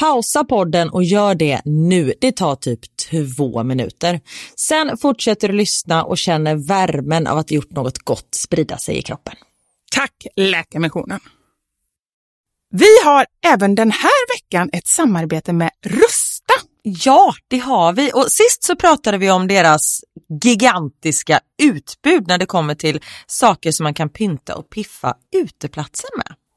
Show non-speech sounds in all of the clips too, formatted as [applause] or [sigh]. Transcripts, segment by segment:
pausa podden och gör det nu. Det tar typ två minuter. Sen fortsätter du lyssna och känner värmen av att ha gjort något gott sprida sig i kroppen. Tack Läkarmissionen! Vi har även den här veckan ett samarbete med Rusta. Ja, det har vi. Och sist så pratade vi om deras gigantiska utbud när det kommer till saker som man kan pynta och piffa uteplatsen med.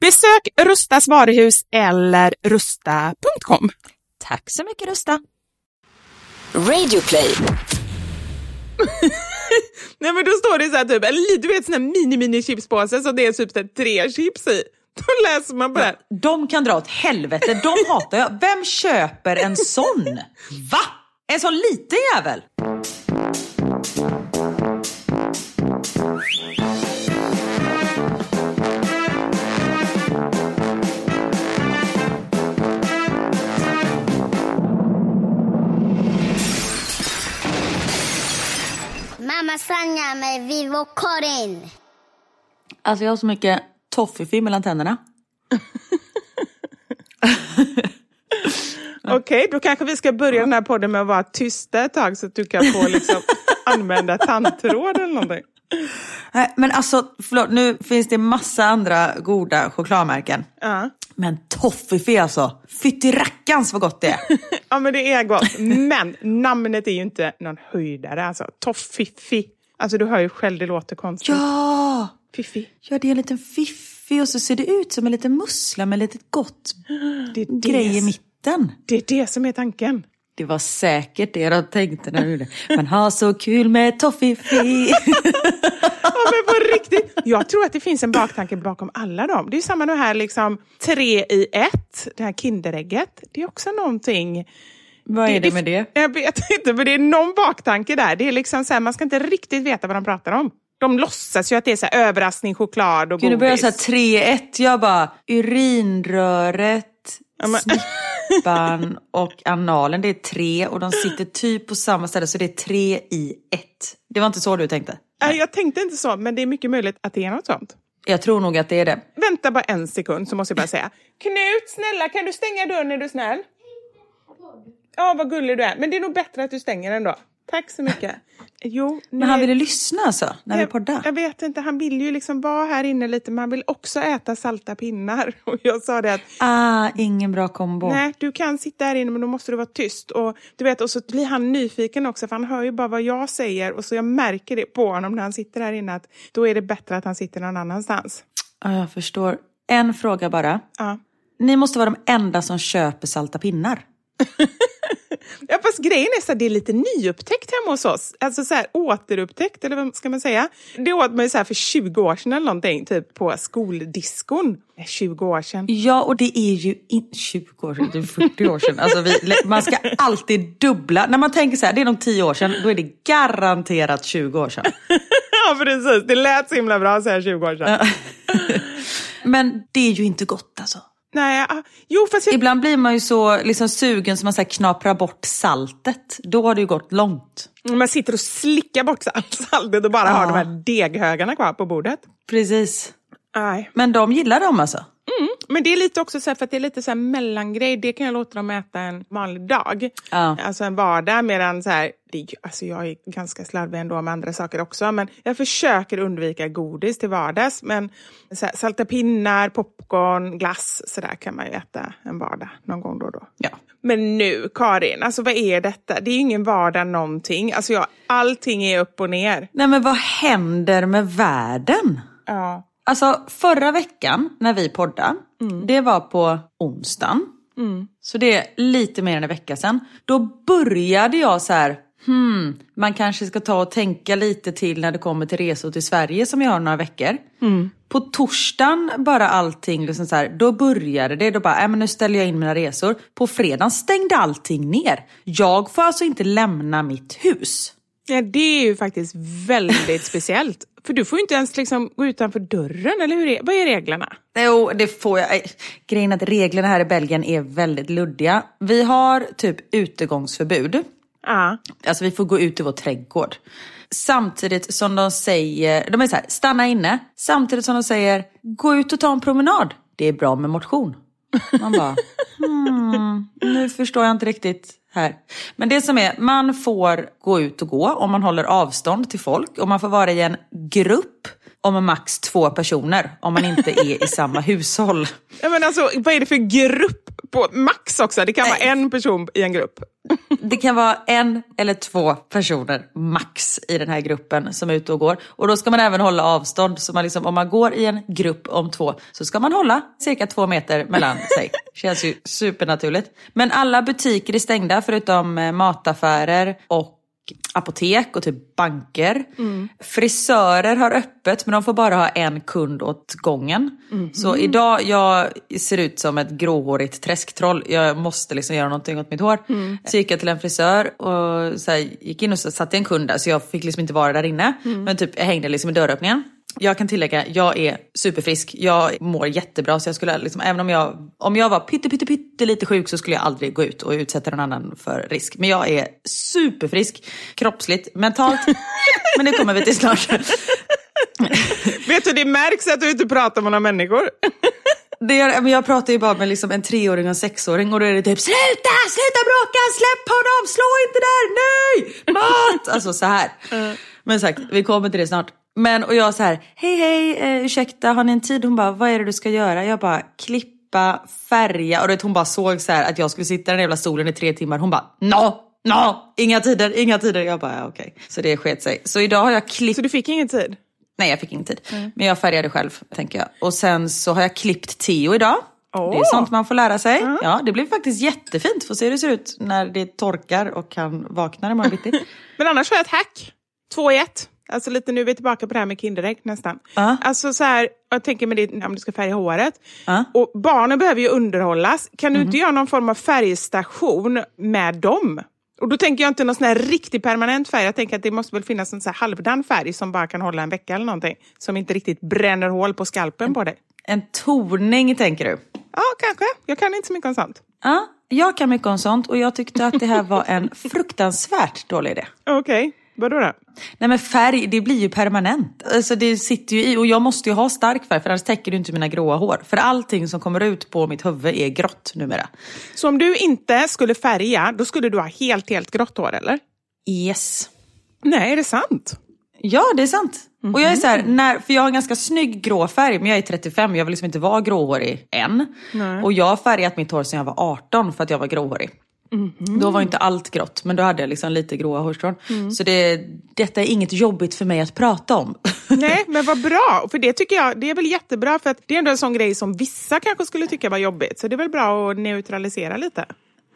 Besök Rustas varuhus eller rusta.com. Tack så mycket Rusta. Radio play. [laughs] Nej men då står det så här typ, du vet sån här mini mini chipspåse så det är typ så här tre chips i. [laughs] Då läser man på det. De kan dra åt helvete, de hatar jag. Vem köper en sån? Va? En sån liten jävel? Mamma Sanja med Vivo Karin. Alltså jag har så mycket toffifee mellan tänderna. [laughs] Okej, då kanske vi ska börja den här podden med att vara tysta ett tag så att du kan få liksom använda tandtråd eller någonting. Nej, men alltså förlåt, nu finns det massa andra goda chokladmärken. Ja. Men toffifee alltså, fytti rackans vad gott det är. [laughs] ja men det är gott. Men namnet är ju inte någon höjdare alltså. Toffiffi. Alltså du hör ju själv, det låter konstigt. Ja! Fiffi. Ja, det är en liten fiffi och så ser det ut som en liten mussla med lite gott [gasps] Det är grej i det, mitten. det är det som är tanken. Det var säkert det de tänkte när de gjorde det. Man har så kul med toffifee. Ja men på riktigt. Jag tror att det finns en baktanke bakom alla dem. Det är samma nu här liksom tre i ett, det här Kinderägget. Det är också någonting Vad är det med det? Jag vet inte, men det är någon baktanke där. Det är liksom så här, man ska inte riktigt veta vad de pratar om. De låtsas ju att det är så här överraskning, choklad och Gud, nu börjar godis. jag så här 3-1. Jag bara, urinröret, Ja, men- snippan och analen. Det är tre och de sitter typ på samma ställe så det är tre i ett. Det var inte så du tänkte? Nej, Jag tänkte inte så, men det är mycket möjligt att det är något sånt. Jag tror nog att det är det. Vänta bara en sekund så måste jag bara säga. Knut, snälla kan du stänga dörren är du snäll? Ja, vad gullig du är. Men det är nog bättre att du stänger den då. Tack så mycket. Jo, Men han ville lyssna alltså, när vi jag, poddade? jag vet inte, han vill ju liksom vara här inne lite men han vill också äta salta pinnar. [laughs] Och jag sa det att Ah, ingen bra kombo. nej, du kan sitta här inne men då måste du vara tyst. Och du vet, och så blir han nyfiken också för han hör ju bara vad jag säger och så jag märker det på honom när han sitter här inne att då är det bättre att han sitter någon annanstans. Ja, jag förstår. En fråga bara. Ja. Ni måste vara de enda som köper salta pinnar. [laughs] [laughs] Ja, fast grejen är så att det är lite nyupptäckt hemma hos oss. Alltså så här återupptäckt, eller vad ska man säga? Det åt man ju så för 20 år sedan eller någonting, typ på skoldiskon. 20 år sedan. Ja, och det är ju inte 20 år sedan, det är 40 år sedan. Alltså vi, man ska alltid dubbla. När man tänker så här, det är nog 10 år sedan, då är det garanterat 20 år sedan. [laughs] Ja, precis. Det lät så himla bra så här 20 år sedan. Men det är ju inte gott alltså. Nej, ah, jo fast jag... Ibland blir man ju så liksom, sugen som man så knaprar bort saltet. Då har det ju gått långt. Man sitter och slickar bort saltet och bara har de här deghögarna kvar på bordet. Precis. Nej. Men de gillar dem alltså? Men det är lite också så här, för att det är lite så här mellangrej. Det kan jag låta dem äta en vanlig dag. Ja. Alltså en vardag. Medan så här, det, alltså jag är ganska slarvig ändå med andra saker också. Men jag försöker undvika godis till vardags. Men så här, salta pinnar, popcorn, glass. Så där kan man ju äta en vardag någon gång då och då. Ja. Men nu, Karin, alltså vad är detta? Det är ju ingen vardag någonting. Alltså jag, allting är upp och ner. Nej men vad händer med världen? Ja. Alltså förra veckan när vi poddade, det var på onsdagen. Så det är lite mer än en vecka sedan. Då började jag så här, hmm, man kanske ska ta och tänka lite till när det kommer till resor till Sverige som jag har några veckor. På torsdagen bara allting, liksom så här, då började det. Då bara, äh, men nu ställer jag in mina resor. På fredagen stängde allting ner. Jag får alltså inte lämna mitt hus. Ja, det är ju faktiskt väldigt [laughs] speciellt. För du får ju inte ens liksom gå utanför dörren, eller hur är, vad är reglerna? Jo, det får jag. Grejen är att reglerna här i Belgien är väldigt luddiga. Vi har typ utegångsförbud. Ja. Alltså vi får gå ut i vår trädgård. Samtidigt som de säger, de är så här, stanna inne. Samtidigt som de säger, gå ut och ta en promenad. Det är bra med motion. Man bara, hmm, nu förstår jag inte riktigt här. Men det som är, man får gå ut och gå om man håller avstånd till folk. Och man får vara i en grupp om max två personer. Om man inte är i samma [laughs] hushåll. Ja, men alltså, vad är det för grupp? På max också, det kan vara en person i en grupp. [laughs] Det kan vara en eller två personer max i den här gruppen som är ute och går. Och då ska man även hålla avstånd. Så man liksom, om man går i en grupp om två så ska man hålla cirka två meter mellan [laughs] sig. Känns ju supernaturligt. Men alla butiker är stängda förutom eh, mataffärer och apotek och typ banker. Frisörer har öppet men de får bara ha en kund åt gången. Så idag, jag ser ut som ett gråhårigt träsktroll. Jag måste liksom göra någonting åt mitt hår. Så gick jag till en frisör och så här, gick in och så satte en kund där så jag fick liksom inte vara där inne. Men typ jag hängde liksom i dörröppningen. Jag kan tillägga, jag är superfrisk. Jag mår jättebra. Så jag skulle liksom, även om jag, om jag var pytte, pytte, pytte lite sjuk så skulle jag aldrig gå ut och utsätta någon annan för risk. Men jag är superfrisk. Kroppsligt, mentalt. men det kommer vi till snart. [laughs] Vet du, det märks att du inte pratar med några människor. Det gör, men jag pratar ju bara med liksom en treåring och en sexåring och då är det typ sluta, sluta bråka, släpp honom, slå inte där, nej, mat! Alltså så här. Men sagt, vi kommer till det snart. Men och jag så här, hej hej, eh, ursäkta, har ni en tid? Hon bara, vad är det du ska göra? Jag bara, klippa, färga. Och du vet, hon bara såg så här att jag skulle sitta i den jävla stolen i tre timmar. Hon bara, no, no, inga tider, inga tider. Jag bara, ja, okej. Så det sket sig. Så idag har jag klippt Så du fick ingen tid? Nej, jag fick ingen tid. Men jag färgade själv, tänker jag. Och sen så har jag klippt Theo idag. Åh. Det är sånt man får lära sig. Ja, det blir faktiskt jättefint. Får se hur det ser ut när det torkar och han vaknar imorgon [laughs] bitti. Men annars har jag ett hack. Två i ett. Alltså lite nu är vi tillbaka på det här med Kinderägg nästan. Ja. Alltså så här, jag tänker med det, om du ska färga håret. Ja. Och barnen behöver ju underhållas. Kan du inte göra någon form av färgstation med dem? Och då tänker jag inte någon sån här riktigt permanent färg. Jag tänker att det måste väl finnas en så här halvdan färg som bara kan hålla en vecka eller någonting. Som inte riktigt bränner hål på skalpen på dig. En toning tänker du? Ja, kanske. Jag kan inte så mycket om sånt. Ja, jag kan mycket om sånt och jag tyckte att det här var en fruktansvärt dålig idé. [laughs] Okej, vadå då? Nej men färg, det blir ju permanent. Alltså det sitter ju i och jag måste ju ha stark färg för annars täcker du inte mina gråa hår. För allting som kommer ut på mitt huvud är grått numera. Så om du inte skulle färga, då skulle du ha helt, helt grått hår, eller? Yes. Nej, är det sant? Ja, det är sant. Och jag är så här, när, för jag har en ganska snygg grå färg, men jag är 35, jag vill liksom inte vara gråhårig än. Och jag har färgat mitt hår sedan jag var 18 för att jag var gråhårig. Då var inte allt grått, men då hade jag liksom lite gråa hårstrån. Så det, detta är inget jobbigt för mig att prata om. [laughs] Nej, men vad bra. För det tycker jag, det är väl jättebra för att det är ändå en sån grej som vissa kanske skulle tycka var jobbigt. Så det är väl bra att neutralisera lite.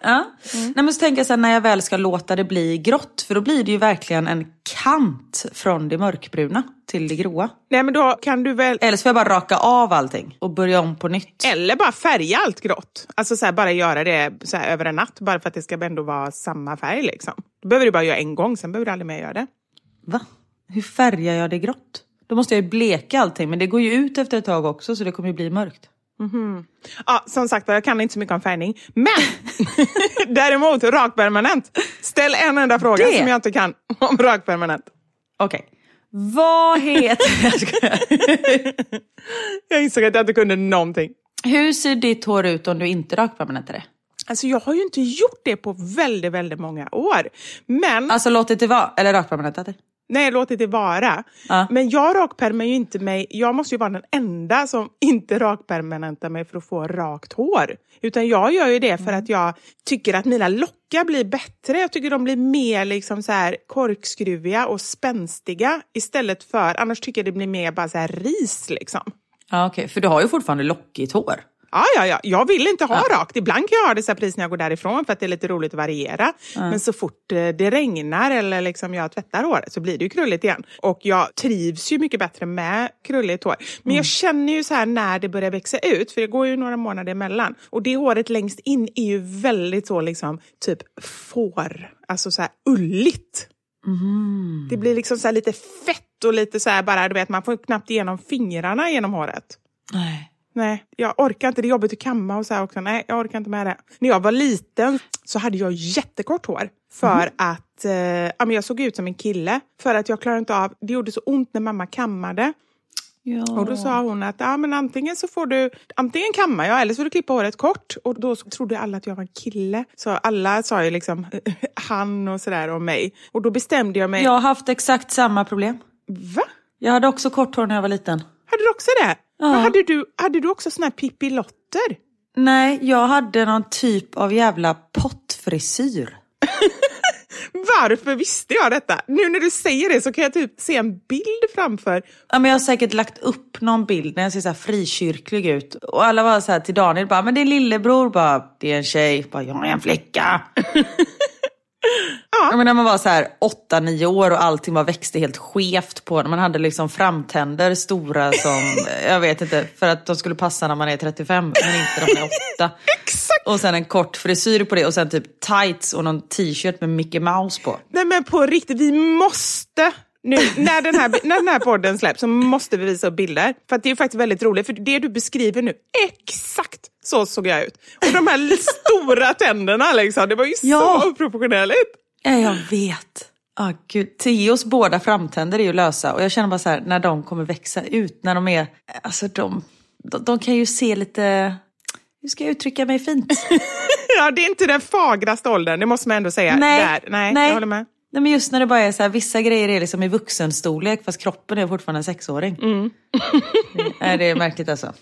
Ja. Nej, men så tänker jag så här, när jag väl ska låta det bli grått, för då blir det ju verkligen en kant från det mörkbruna till det gråa. Nej, men då kan du väl... Eller så får jag bara raka av allting och börja om på nytt. Eller bara färga allt grått. Alltså så här, bara göra det så här, över en natt. Bara för att det ska ändå vara samma färg. Liksom. Då behöver du bara göra en gång, sen behöver du aldrig mer göra det. Va? Hur färgar jag det grått? Då måste jag ju bleka allting, men det går ju ut efter ett tag också så det kommer ju bli mörkt. Ja, som sagt jag kan inte så mycket om färgning. Men [laughs] däremot rakpermanent. Ställ en enda fråga Det- som jag inte kan [laughs] om rakpermanent. Okej. Vad heter... [laughs] Jag insåg att jag inte kunde någonting. Hur ser ditt hår ut om du inte rakpermanentar det? Alltså jag har ju inte gjort det på väldigt, väldigt många år. Men, Alltså låtit det vara, eller rakpermanentat det? Nej låt det vara. Ja. Men jag rakpermar ju inte mig, jag måste ju vara den enda som [laughs] inte rakpermanentar mig för att få rakt hår. Utan jag gör ju det för att jag tycker att mina lockar blir bättre. Jag tycker de blir mer liksom så här korkskruviga och spänstiga istället för, annars tycker jag det blir mer bara så här ris liksom. Ja okej, för du har ju fortfarande lockigt hår. Ja, ja, ja. Jag vill inte ha rakt. Ibland kan jag ha det så här precis när jag går därifrån för att det är lite roligt att variera. Men så fort eh, det regnar eller liksom jag tvättar håret så blir det ju krulligt igen. Och jag trivs ju mycket bättre med krulligt hår. Men jag känner ju så här när det börjar växa ut, för det går ju några månader emellan. Och det håret längst in är ju väldigt så liksom typ får, alltså så här ulligt. Det blir liksom så lite fett och lite så här bara, du vet man får knappt igenom fingrarna genom håret. Nej. Nej, jag orkar inte. Det är jobbigt att kamma och så här också. Nej, jag orkar inte med det. När jag var liten så hade jag jättekort hår. För att eh, ja, jag såg ut som en kille. För att jag klarade inte av... Det gjorde så ont när mamma kammade. Ja. Och då sa hon att ja, men antingen så får du... Antingen kammar jag eller så får du klippa håret kort. Och då trodde alla att jag var en kille. Så alla sa ju liksom [laughs] han och sådär om mig. Och då bestämde jag mig... Jag har haft exakt samma problem. Va? Jag hade också kort hår när jag var liten. Hade du också det? Ja. Men hade, du, hade du också sån här Pippi Lotter? Nej, jag hade någon typ av jävla pottfrisyr. [laughs] Varför visste jag detta? Nu när du säger det så kan jag typ se en bild framför. Ja, men jag har säkert lagt upp någon bild när jag ser så frikyrklig ut. Och alla var så här till Daniel bara, men det är lillebror. Bara, det är en tjej. Bara, jag är en flicka. [laughs] ja. men när man var så här 8-9 år och allting bara växte helt skevt på. Man hade liksom framtänder stora som, [laughs] jag vet inte, för att de skulle passa när man är 35 men inte när man är 8. [laughs] Exakt! Och sen en kort frisyr på det och sen typ tights och någon t-shirt med Mickey Mouse på. Nej men på riktigt, vi måste nu när den, här, när den här podden släpps så måste vi visa upp bilder. För det är faktiskt väldigt roligt, för det du beskriver nu, exakt så såg jag ut. Och de här stora tänderna liksom, det var ju Ja. så oproportionerligt. Ja, jag vet. Ah, gud. Theos båda framtänder är ju lösa och jag känner bara så här, när de kommer växa ut, när de är, alltså de, de, de kan ju se lite, hur ska jag uttrycka mig fint? [laughs] Ja, det är inte den fagraste åldern, det måste man ändå säga. Nej, Där. Nej, nej. jag håller med. Nej men just när det bara är så här, vissa grejer är liksom i vuxenstorlek fast kroppen är fortfarande en sexåring. [laughs] Nej, det är märkligt alltså.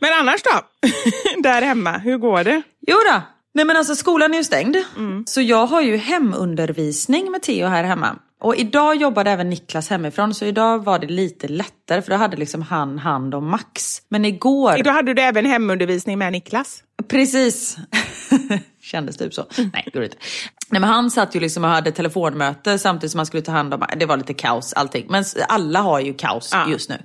Men annars då? [laughs] Där hemma, hur går det? Jo då. Nej men alltså skolan är ju stängd. Så jag har ju hemundervisning med Theo här hemma. Och idag jobbade även Niklas hemifrån så idag var det lite lättare för då hade liksom han hand om Max. Men igår... Då hade du även hemundervisning med Niklas. Precis. [laughs] Kändes typ så. Nej, det gjorde det inte. Nej, men han satt ju liksom och hade telefonmöte samtidigt som han skulle ta hand om, det var lite kaos allting. Men alla har ju kaos Ja. just nu.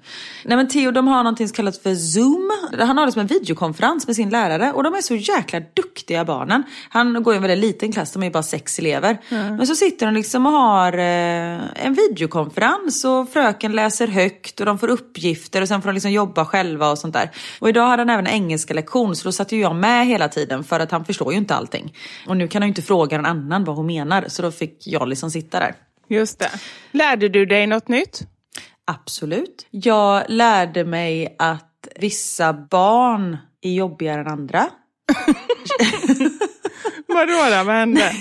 Nej men Theo de har någonting som kallas för Zoom. Han har liksom en videokonferens med sin lärare och de är så jäkla duktiga barnen. Han går i en väldigt liten klass, de är ju bara sex elever. Men så sitter de liksom och har eh, en videokonferens och fröken läser högt och de får uppgifter och sen får de liksom jobba själva och sånt där. Och idag hade han även en engelska lektion så då satt ju jag med hela tiden för att han förstår ju inte allting. Och nu kan han ju inte fråga någon annan vad hon menar så då fick jag liksom sitta där. Just det. Lärde du dig något nytt? Absolut. Jag lärde mig att vissa barn är jobbigare än andra. [laughs] Vadå då? Vad hände?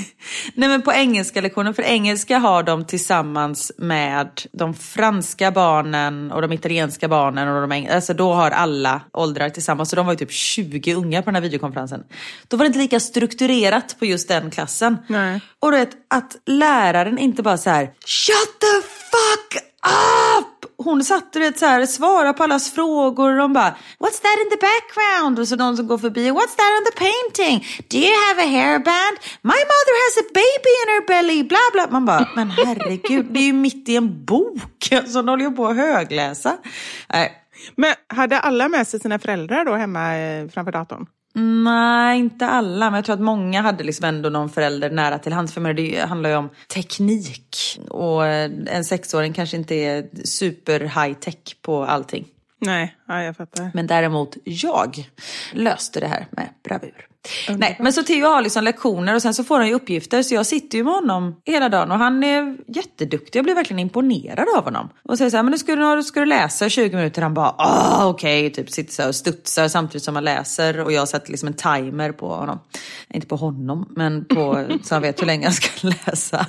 Nej men på engelska lektionen, för engelska har de tillsammans med de franska barnen och de italienska barnen och de eng- alltså då har alla åldrar tillsammans. Så de var ju typ 20 unga på den här videokonferensen. Då var det inte lika strukturerat på just den klassen. Nej. Och du vet att läraren inte bara så här shut the fuck up! Hon satt du vet så här svara på allas frågor och de bara what's that in the background? Och så någon som går förbi what's that on the painting? Do you have a hairband? My mother has a baby in her belly, bla bla. Man bara men herregud det är ju mitt i en bok. [laughs] Så alltså, de håller ju på att högläsa. Nej. Men hade alla med sig sina föräldrar då hemma eh, framför datorn? Nej, inte alla. Men jag tror att många hade liksom ändå någon förälder nära till hands. För mig, det handlar ju om teknik. Och eh, en sexåring kanske inte är super high tech på allting. Nej, ja, jag fattar. Men däremot jag löste det här med bravur. Nej, men så Theo har liksom lektioner och sen så får han ju uppgifter så jag sitter ju med honom hela dagen och han är jätteduktig. Jag blir verkligen imponerad av honom. Och säger så här, men nu ska du, ska du läsa 20 minuter. Han bara, ah okej, okay. typ sitter så och studsar samtidigt som han läser och jag sätter liksom en timer på honom. Inte på honom, men på så han vet hur länge jag ska [laughs] läsa.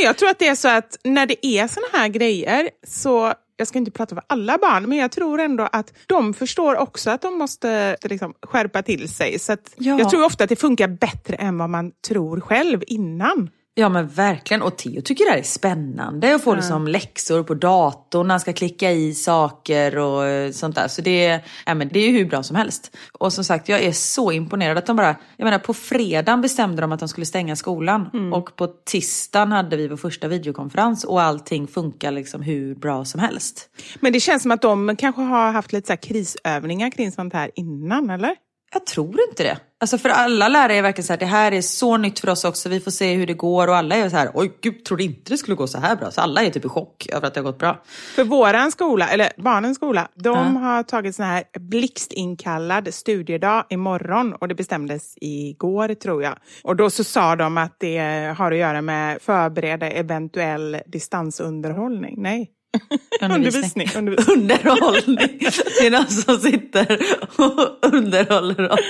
Men jag tror att det är så att när det är såna här grejer så jag ska inte prata för alla barn, men jag tror ändå att de förstår också att de måste liksom, skärpa till sig. Så ja. Jag tror ofta att det funkar bättre än vad man tror själv innan. Ja men verkligen. Och Theo tycker det här är spännande att få ja. liksom läxor på datorn när han ska klicka i saker och eh, sånt där. Så det är, ja, men det är ju hur bra som helst. Och som sagt, jag är så imponerad att de bara, jag menar på fredagen bestämde de att de skulle stänga skolan. Mm. Och på tisdagen hade vi vår första videokonferens och allting funkar liksom hur bra som helst. Men det känns som att de kanske har haft lite så krisövningar kring sånt här innan, eller? Jag tror inte det. Alltså för alla lärare är verkligen så här, det här är så nytt för oss också, vi får se hur det går och alla är så här, oj gud, trodde inte det skulle gå så här bra. Så alla är typ i chock över att det har gått bra. För våran skola, eller barnens skola, de ja. har tagit sån här blixtinkallad studiedag imorgon och det bestämdes igår tror jag. Och då så sa de att det har att göra med förbereda eventuell distansunderhållning. Nej. [laughs] Undervisning. Undervisning. [laughs] Underhållning. Det är någon som sitter och underhåller oss.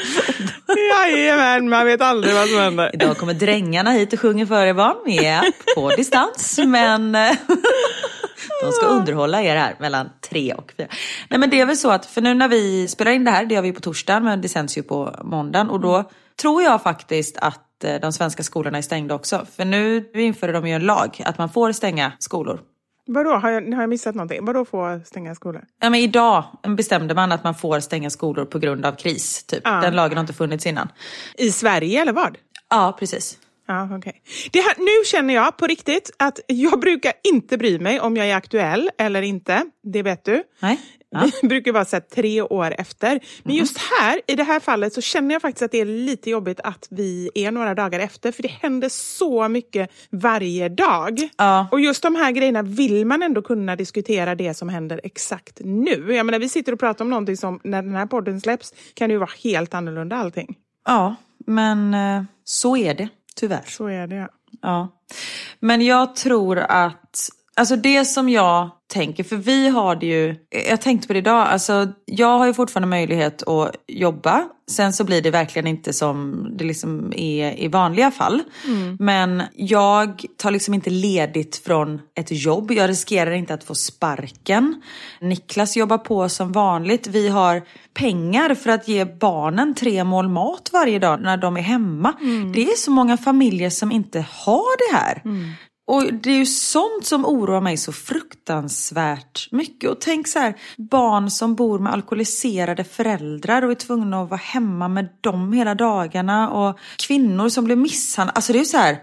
Jajamän, man vet aldrig vad som händer. Idag kommer drängarna hit och sjunger för er barn. Ja, på distans. Men eh, de ska underhålla er här mellan tre och fyra. Nej men det är väl så att, för nu när vi spelar in det här, det gör vi på torsdagen men det sänds ju på måndagen. Och då tror jag faktiskt att eh, de svenska skolorna är stängda också. För nu införde de ju en lag att man får stänga skolor Vadå, har jag, har jag missat någonting? Vadå få stänga skolor? Ja, men idag bestämde man att man får stänga skolor på grund av kris. Typ. Ja. Den lagen har inte funnits innan. I Sverige eller vad? Ja, precis. Ja, okay. det här, nu känner jag på riktigt att jag brukar inte bry mig om jag är aktuell eller inte. Det vet du. Nej. Ja. Vi [laughs] brukar vara så tre år efter. Men just här, i det här fallet, så känner jag faktiskt att det är lite jobbigt att vi är några dagar efter. För det händer så mycket varje dag. Ja. Och just de här grejerna vill man ändå kunna diskutera det som händer exakt nu. Jag menar, vi sitter och pratar om någonting som, när den här podden släpps, kan det ju vara helt annorlunda allting. Ja, men eh, så är det. Tyvärr. Så är det, ja. Men jag tror att, alltså det som jag tänker, för vi har det ju, jag tänkte på det idag, alltså jag har ju fortfarande möjlighet att jobba. Sen så blir det verkligen inte som det liksom är i vanliga fall. Mm. Men jag tar liksom inte ledigt från ett jobb. Jag riskerar inte att få sparken. Niklas jobbar på som vanligt. Vi har pengar för att ge barnen tre mål mat varje dag när de är hemma. Mm. Det är så många familjer som inte har det här. Mm. Och det är ju sånt som oroar mig så fruktansvärt mycket. Och tänk så här, barn som bor med alkoholiserade föräldrar och är tvungna att vara hemma med dem hela dagarna. Och kvinnor som blir misshandlade. Alltså det är ju så här,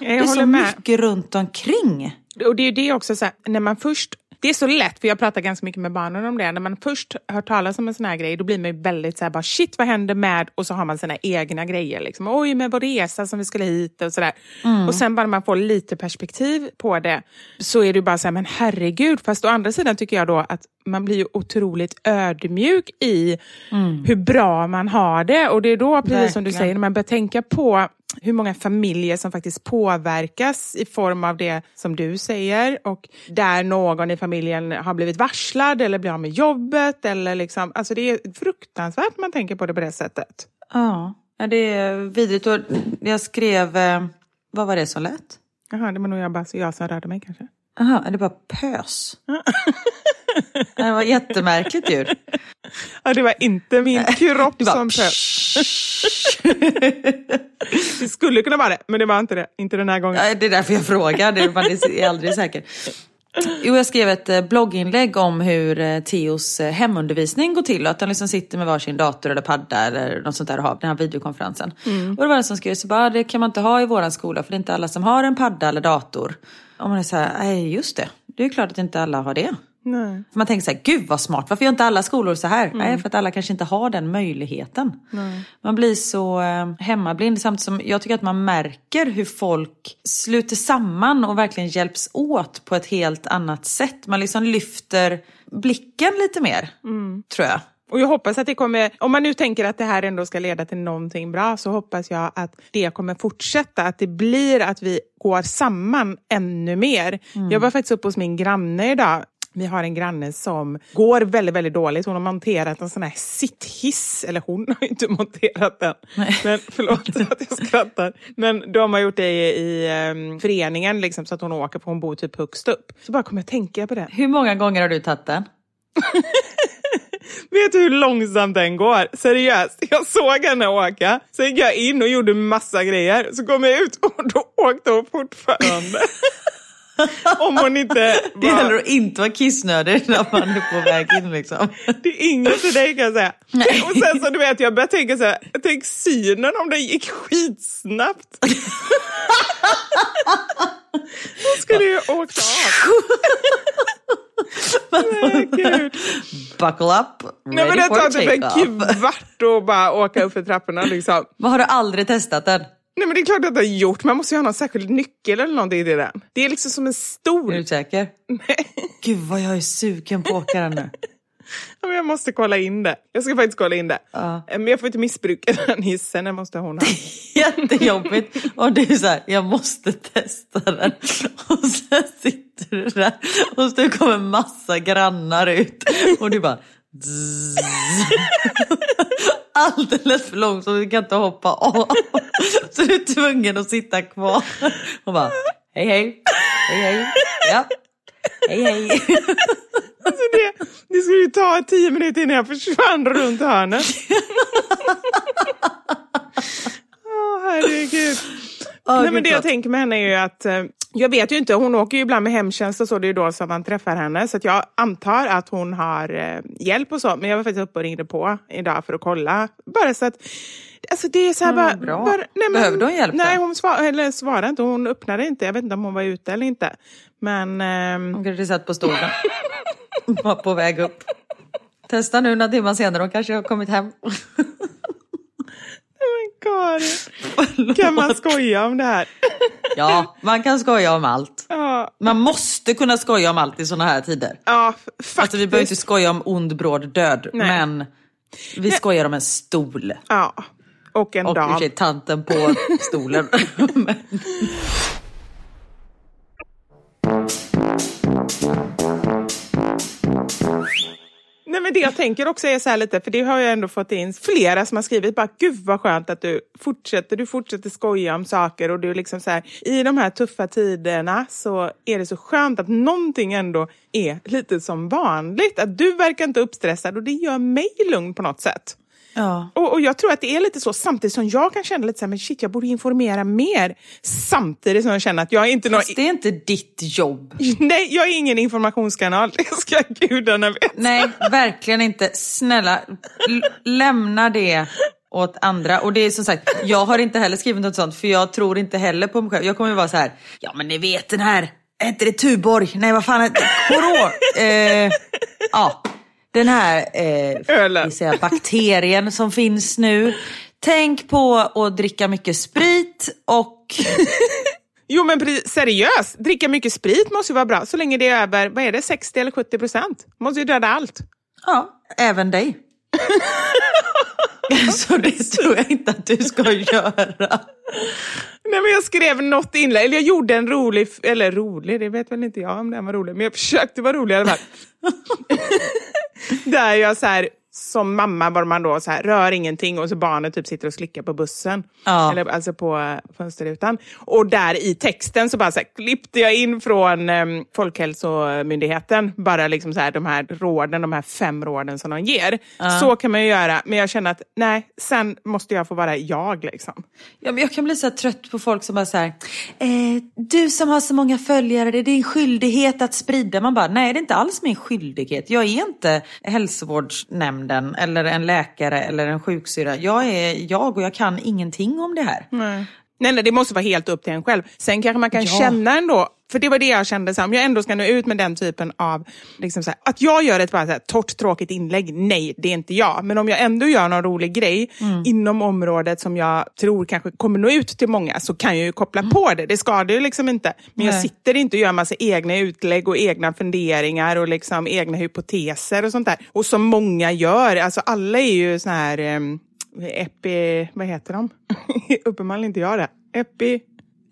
det är så med. mycket runt omkring. Och det är ju det också, så här, när man först det är så lätt, för jag pratar ganska mycket med barnen om det. När man först hör talas om en sån här grej, då blir man ju väldigt så här, bara shit vad händer med? Och så har man sina egna grejer. Liksom. Oj, med vår resa som vi skulle hit och sådär. Mm. Och sen bara man får lite perspektiv på det, så är det ju bara så här, men herregud. Fast å andra sidan tycker jag då att man blir ju otroligt ödmjuk i mm. hur bra man har det. Och det är då, precis Verkligen. som du säger, när man börjar tänka på hur många familjer som faktiskt påverkas i form av det som du säger och där någon i familjen har blivit varslad eller blir av med jobbet. Eller liksom, alltså det är fruktansvärt man tänker på det på det sättet. Ja, det är vidrigt. Och jag skrev, eh, vad var det som lät? Jaha, det var nog jag, bara, jag som rörde mig kanske. Jaha, det bara pös? [laughs] det var jättemärkligt ljud. Ja, det var inte min kropp som pös. [laughs] det skulle kunna vara det, men det var inte det. Inte den här gången. Ja, det är därför jag frågar, man är aldrig säker. Jo, jag skrev ett eh, blogginlägg om hur eh, Teos eh, hemundervisning går till och att han liksom sitter med varsin dator eller padda eller något sånt där och har den här videokonferensen. Mm. Och det var en som skrev så bara, det kan man inte ha i våran skola för det är inte alla som har en padda eller dator. Och man är så här, nej just det, det är klart att inte alla har det. Nej. För man tänker så här, gud vad smart, varför gör inte alla skolor så här? Mm. Nej, för att alla kanske inte har den möjligheten. Nej. Man blir så eh, hemmablind samtidigt som jag tycker att man märker hur folk sluter samman och verkligen hjälps åt på ett helt annat sätt. Man liksom lyfter blicken lite mer, tror jag. Och jag hoppas att det kommer, om man nu tänker att det här ändå ska leda till någonting bra, så hoppas jag att det kommer fortsätta. Att det blir att vi går samman ännu mer. Jag var faktiskt uppe hos min granne idag. Vi har en granne som går väldigt, väldigt dåligt. Hon har monterat en sån här sitthiss. Eller hon har inte monterat den. Men förlåt [laughs] att jag skrattar. Men de har gjort det i, i ehm, föreningen liksom, så att hon åker, för hon bor typ högst upp. Så bara kommer jag tänka på det. Hur många gånger har du tagit den? [laughs] Vet du hur långsamt den går? Seriöst, jag såg henne åka. Sen gick jag in och gjorde massa grejer. Så kom jag ut och då åkte hon fortfarande. [laughs] [laughs] Om hon inte Det gäller att inte vara kissnödig när man är på väg in liksom. [laughs] Det är inget för dig kan jag säga. Och sen så du vet, jag började tänka så här, tänk synen om det gick skitsnabbt. Då skulle ju åkt av. [laughs] Nej, gud. Buckle up, Nej men ready det tar typ en kvart att bara åka upp för trapporna liksom. Vad har du aldrig testat den? Nej men det är klart att det har gjort, man måste ju ha någon särskild nyckel eller någonting till den. Det är liksom som en Är stol. du säker? Gud vad jag är sugen på att åka den nu. Ja, men Jag måste kolla in det. Jag ska faktiskt kolla in det. Ja. Men jag får inte missbruka den hissen, det måste hon ha. [laughs] Jättejobbigt. Och du är så här, jag måste testa den. Och sen sitter du där och så kommer massa grannar ut. Och du bara... Alldeles för långt så du kan inte hoppa av. Så du är tvungen att sitta kvar. Och bara, hej hej, hej hej, ja, hej hej. Alltså det, det skulle ju ta tio minuter innan jag försvann runt hörnet. [laughs] Åh herregud. Åh, Nej, men det jag tänker med henne är ju att, eh, jag vet ju inte, hon åker ju ibland med hemtjänst och så, det är ju då som man träffar henne. Så jag antar att hon har eh, hjälp och så. Men jag var faktiskt uppe och ringde på idag för att kolla. Bara så att, alltså det är så här Mm, bara... bara nej, men, Behövde hon hjälp? Nej, hon svar, eller svarade inte. Hon öppnade inte. Jag vet inte om hon var ute eller inte. Men... ehm, Hon kanske satt på stolen. Var på väg upp. Testa nu några timmar senare, hon kanske har kommit hem. Karin, kan man skoja om det här? Ja, man kan skoja om allt. Ja, Man måste kunna skoja om allt i såna här tider. ja faktiskt. Alltså vi behöver inte skoja om ond bråd död, Nej. men vi skojar om en stol. Ja, och en Och och dam. sig tanten på stolen. [laughs] Men- Nej, men det jag tänker också är så här lite, för det har jag ändå fått in flera som har skrivit bara gud vad skönt att du fortsätter, du fortsätter skoja om saker och du liksom så här, i de här tuffa tiderna så är det så skönt att någonting ändå är lite som vanligt. Att du verkar inte uppstressad och det gör mig lugn på något sätt ja. Och, och jag tror att det är lite så, samtidigt som jag kan känna lite så här, men shit jag borde informera mer. Samtidigt som jag känner att jag är inte någon... Fast det är inte ditt jobb. [laughs] Nej, jag är ingen informationskanal, [laughs] det ska gudarna veta. Nej, verkligen inte. Snälla, lämna det åt andra. Och det är som sagt, jag har inte heller skrivit något sånt för jag tror inte heller på mig själv. Jag kommer ju vara så här, ja men ni vet den här, är inte det Tuborg? Nej vad fan, är det? Corona? Eh, ja, den här eh, säger, bakterien som finns nu. Tänk på att dricka mycket sprit och [laughs] Jo men seriöst, dricka mycket sprit måste ju vara bra så länge det är över, vad är det, 60 eller 70 procent? Måste ju döda allt. ja, även dig. [laughs] Så det tror jag inte att du ska göra. Nej men jag skrev något inlägg, eller jag gjorde en rolig, eller rolig, det vet väl inte jag om den var rolig, men jag försökte vara rolig i alla fall. [laughs] Där jag så här, som mamma var man då så här, rör ingenting och så barnet typ sitter och slickar på bussen. Ja. Eller alltså på eh, fönsterrutan. Och där i texten så bara så här, klippte jag in från eh, Folkhälsomyndigheten, bara liksom så här, de här råden, de här fem råden som de ger. Så kan man ju göra, men jag känner att nej, sen måste jag få vara jag liksom. Ja, men jag kan bli så trött på folk som bara så här, eh, du som har så många följare, det är din skyldighet att sprida. Man bara, nej det är inte alls min skyldighet. Jag är inte nämnden eller en läkare eller en sjuksyra. Jag är jag och jag kan ingenting om det här. Nej, nej, det måste vara helt upp till en själv. Sen kanske man kan Ja. känna ändå, för det var det jag kände, så här, om jag ändå ska nå ut med den typen av, liksom så här, att jag gör ett bara så här, torrt, tråkigt inlägg, nej, det är inte jag. Men om jag ändå gör någon rolig grej Mm. inom området som jag tror kanske kommer nå ut till många, så kan jag ju koppla på det. Det skadar ju liksom inte. Men jag Mm. Nej. sitter inte och gör massa egna utlägg och egna funderingar och liksom egna hypoteser och sånt där. Och som många gör, alltså alla är ju så här, um, epi, vad heter de? [laughs] Uppenbarligen inte jag det. Epi...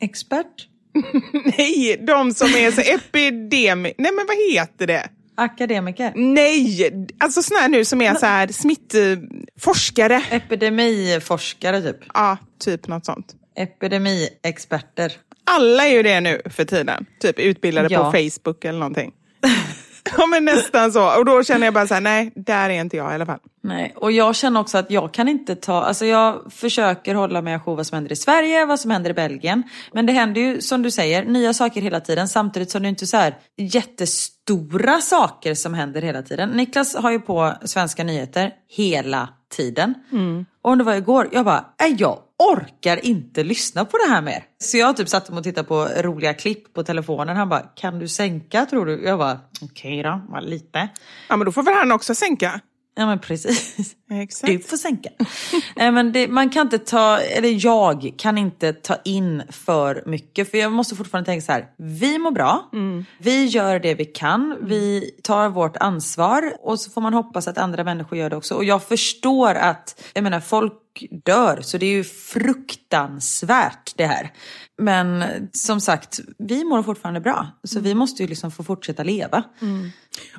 Expert? [laughs] Nej, de som är så epidemi... Nej, men vad heter det? Akademiker? Nej, alltså såna här nu som är så här smittforskare. Epidemiforskare typ? Ja, typ något sånt. Epidemiexperter? Alla är ju det nu för tiden. Typ utbildade Ja. på Facebook eller någonting. [laughs] ja, men nästan så. Och då känner jag bara så här, nej, där är inte jag i alla fall. Nej, och jag känner också att jag kan inte ta, alltså jag försöker hålla mig ajour vad som händer i Sverige, vad som händer i Belgien. Men det händer ju som du säger, nya saker hela tiden samtidigt som det inte är så här jättestora saker som händer hela tiden. Niklas har ju på svenska nyheter hela tiden. Och om det var igår, jag bara, "Nej, jag orkar inte lyssna på det här mer. Så jag typ satte mig och tittade på roliga klipp på telefonen. Han bara, kan du sänka tror du? Jag bara, okej då, bara lite. Ja, men då får väl han också sänka. Ja men precis. Exakt. Du får sänka. Nej, men det, man kan inte ta, eller jag kan inte ta in för mycket. För jag måste fortfarande tänka så här, vi mår bra, vi gör det vi kan, vi tar vårt ansvar och så får man hoppas att andra människor gör det också. Och jag förstår att, jag menar folk dör, så det är ju fruktansvärt det här. Men som sagt, vi mår fortfarande bra. Så vi måste ju liksom få fortsätta leva.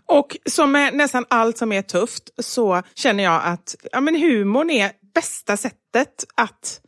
Och som med nästan allt som är tufft så känner jag att ja, men humorn är bästa sättet att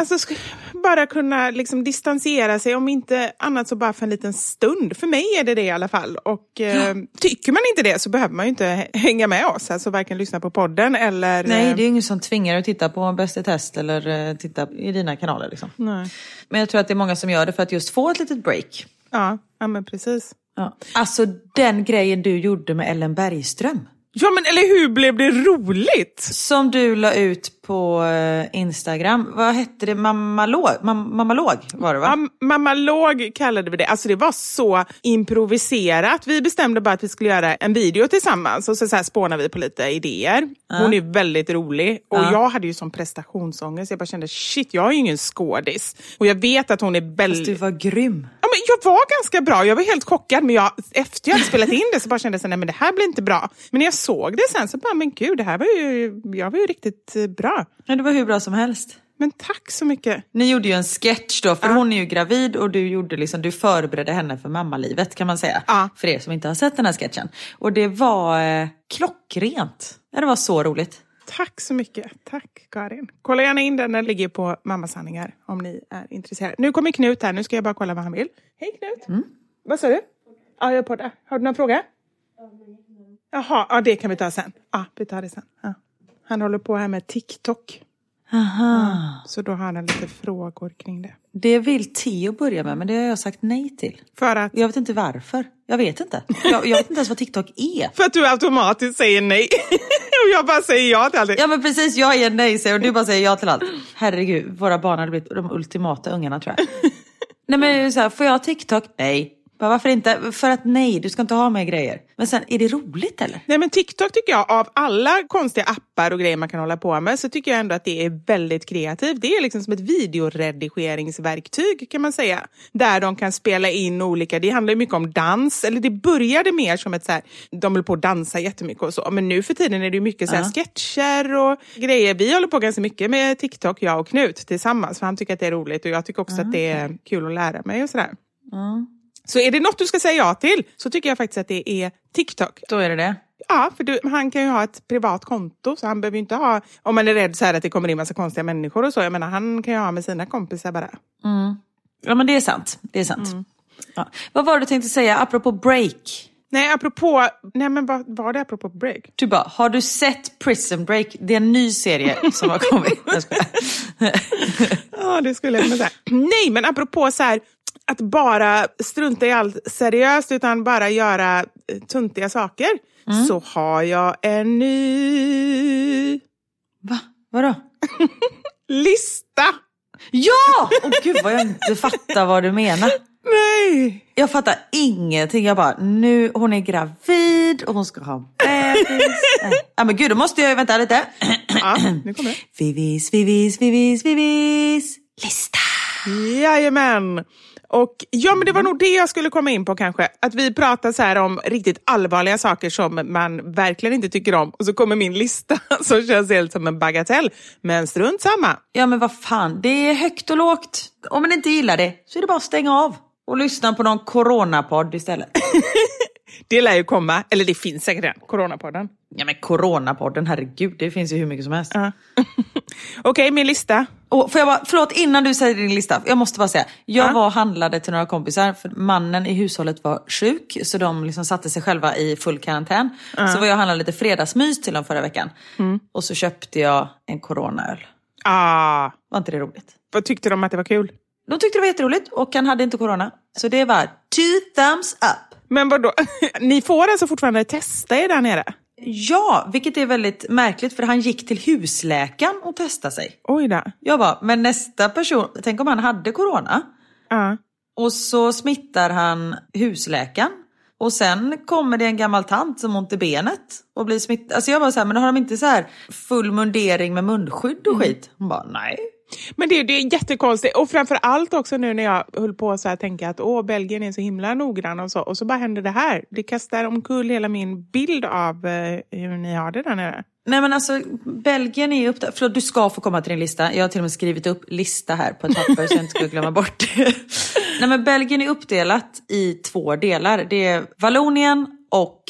alltså, bara kunna liksom distansera sig, om inte annat så bara för en liten stund. För mig är det det i alla fall. Och eh, tycker man inte det så behöver man ju inte hänga med oss, alltså varken lyssna på podden eller... Nej, eh, det är ju ingen som tvingar dig att titta på Bäst i test eller eh, titta i dina kanaler. Liksom. nej. Men jag tror att det är många som gör det för att just få ett litet break. Ja, ja, men precis. Ja. Alltså den grejen du gjorde med Ellen Bergström. Ja, men eller hur blev det roligt? Som du la ut på eh, Instagram. Vad hette det? Mammalog? Mam mammalog var det va? Ja, Mammalog kallade vi det. Alltså det var så improviserat. Vi bestämde bara att vi skulle göra en video tillsammans och så, så här spånade vi på lite idéer. Hon är väldigt rolig och Ja. jag hade ju som prestationsångest. Jag bara kände shit, jag är ju ingen skådis. Och jag vet att hon är Fast väldigt... du var grym. Ja, men jag var ganska bra, jag var helt chockad. Men jag, efter jag hade spelat in det så bara kände jag så, nej, men det här blir inte bra. Men när jag såg det sen så bara, men gud, det här var ju, jag var ju riktigt eh, Ja, det var hur bra som helst. Men tack så mycket. Ni gjorde ju en sketch då, för hon är ju gravid och du, gjorde liksom, du förberedde henne för mammalivet kan man säga. Ja. För er som inte har sett den här sketchen. Och det var eh, klockrent. Ja, det var så roligt. Tack så mycket. Tack Karin. Kolla gärna in den, den ligger på Mammasanningar om ni är intresserade. Nu kommer Knut här, nu ska jag bara kolla vad han vill. Hej Knut! Vad sa du? Ja, jag är på det. Har du någon fråga? Jaha, ja, det kan vi ta sen. Ja, vi tar det sen. Ja. Han håller på här med TikTok. Aha. Så då har han lite frågor kring det. Det vill Theo börja med, men det har jag sagt nej till. För att, Jag vet inte varför. Jag vet inte. Jag, jag vet inte ens vad TikTok är. [laughs] för att du automatiskt säger nej. [laughs] Och jag bara säger ja till allting. Ja men precis, jag är nej säger och du bara säger ja till allt. Herregud, våra barn hade blivit de ultimata ungarna tror jag. [laughs] Nej men så här, får jag TikTok? Nej. Bara, varför inte? För att nej, du ska inte ha med grejer. Men sen, är det roligt eller? Nej men TikTok tycker jag, av alla konstiga appar och grejer man kan hålla på med, så tycker jag ändå att det är väldigt kreativt. Det är liksom som ett videoredigeringsverktyg kan man säga. Där de kan spela in olika, det handlar ju mycket om dans, eller det började mer som ett så här, de höll på att dansa jättemycket och så, men nu för tiden är det ju mycket så här sketcher och grejer. Vi håller på ganska mycket med TikTok, jag och Knut tillsammans, för han tycker att det är roligt och jag tycker också att det är kul att lära mig och sådär. Så är det något du ska säga ja till så tycker jag faktiskt att det är TikTok. Då är det det. Ja, för du, han kan ju ha ett privat konto så han behöver inte ha, om man är rädd så här att det kommer in massa konstiga människor och så, jag menar han kan ju ha med sina kompisar bara. Ja men det är sant. Det är sant. Ja. Vad var det du tänkte säga apropå break? Nej, apropå, nej men vad var det apropå break? Du bara, har du sett Prison Break? Det är en ny serie som har kommit. [laughs] Ja, det skulle jag kunna säga. Nej, men apropå så här, att bara strunta i allt seriöst utan bara göra eh, tuntiga saker. Så har jag en ny Va? Vadå? [laughs] lista. Ja! Och gud vad jag inte fattar vad du menar. Nej! Jag fattar ingenting. Jag bara, nu, hon är gravid och hon ska ha bebis. [laughs] Ja men gud, då måste jag, vänta lite. Ja, nu kommer det. Vivis, vivis, vivis, vivis. Lista. Jajamän! Och ja, men det var nog det jag skulle komma in på kanske. Att vi pratar så här om riktigt allvarliga saker som man verkligen inte tycker om. Och så kommer min lista [laughs] som känns helt som en bagatell. Men strunt samma. Ja men vad fan, det är högt och lågt. Om man inte gillar det så är det bara att stänga av. Och lyssna på någon coronapodd istället. [laughs] Det lär ju komma, eller det finns säkert redan, Coronapodden. Ja men coronapodden, herregud, det finns ju hur mycket som helst. Ja. [laughs] Okej, min lista. Och får jag bara, förlåt innan du säger din lista, jag måste bara säga. Jag Ja. var och handlade till några kompisar för mannen i hushållet var sjuk så de liksom satte sig själva i full karantän. Så var jag och handlade lite fredagsmys till dem förra veckan. Och så köpte jag en coronaöl. Ah, Var inte det roligt? vad tyckte de att det var kul? De tyckte det var jätteroligt och han hade inte corona. Så det var two thumbs up. Men vadå? [laughs] Ni får alltså fortfarande testa er där nere? Ja, vilket är väldigt märkligt för han gick till husläkaren och testade sig. Oj då. Jag bara, men nästa person, tänk om han hade corona Ja. och så smittar han husläkaren och sen kommer det en gammal tant som ont i benet och blir smittad. Alltså jag bara så här, men har de inte så här full mundering med munskydd och skit? Hon bara, nej. Men det, det är jättekonstigt. Och framför allt också nu när jag höll på så här tänka att åh, Belgien är så himla noggrann och så. Och så bara händer det här. Det kastar omkull hela min bild av eh, hur ni har det där nere. Nej men alltså Belgien är uppdelat, förlåt du ska få komma till din lista. Jag har till och med skrivit upp lista här på ett papper så jag inte ska glömma bort det. [laughs] Nej men Belgien är uppdelat i två delar. Det är Vallonien och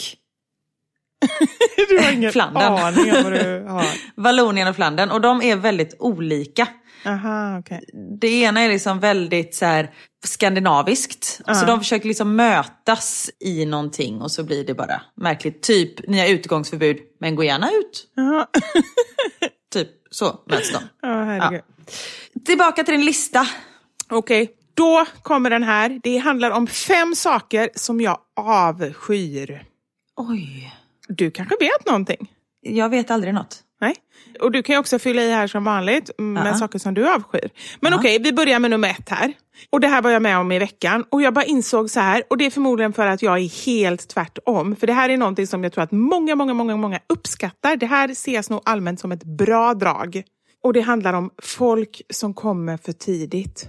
[laughs] Du har ingen Flandern. aning om vad du har. Vallonien och Flandern och de är väldigt olika. Aha, okej. Det ena är liksom väldigt så här skandinaviskt. Så de försöker liksom mötas i någonting och så blir det bara märkligt. Typ, ni har utgångsförbud, men gå gärna ut. Jaha. [laughs] Typ så möts de. Ja, herregud. Tillbaka till din lista. Okej, då kommer den här. Det handlar om fem saker som jag avskyr. Oj, Du kanske vet någonting? jag vet aldrig något. Nej. Och du kan ju också fylla i här som vanligt med saker som du avskyr. Men okej, vi börjar med nummer ett här. Och det här var jag med om i veckan. Och jag bara insåg så här, och det är förmodligen för att jag är helt tvärtom. För det här är någonting som jag tror att många, många, många, många uppskattar. Det här ses nog allmänt som ett bra drag. Och det handlar om folk som kommer för tidigt.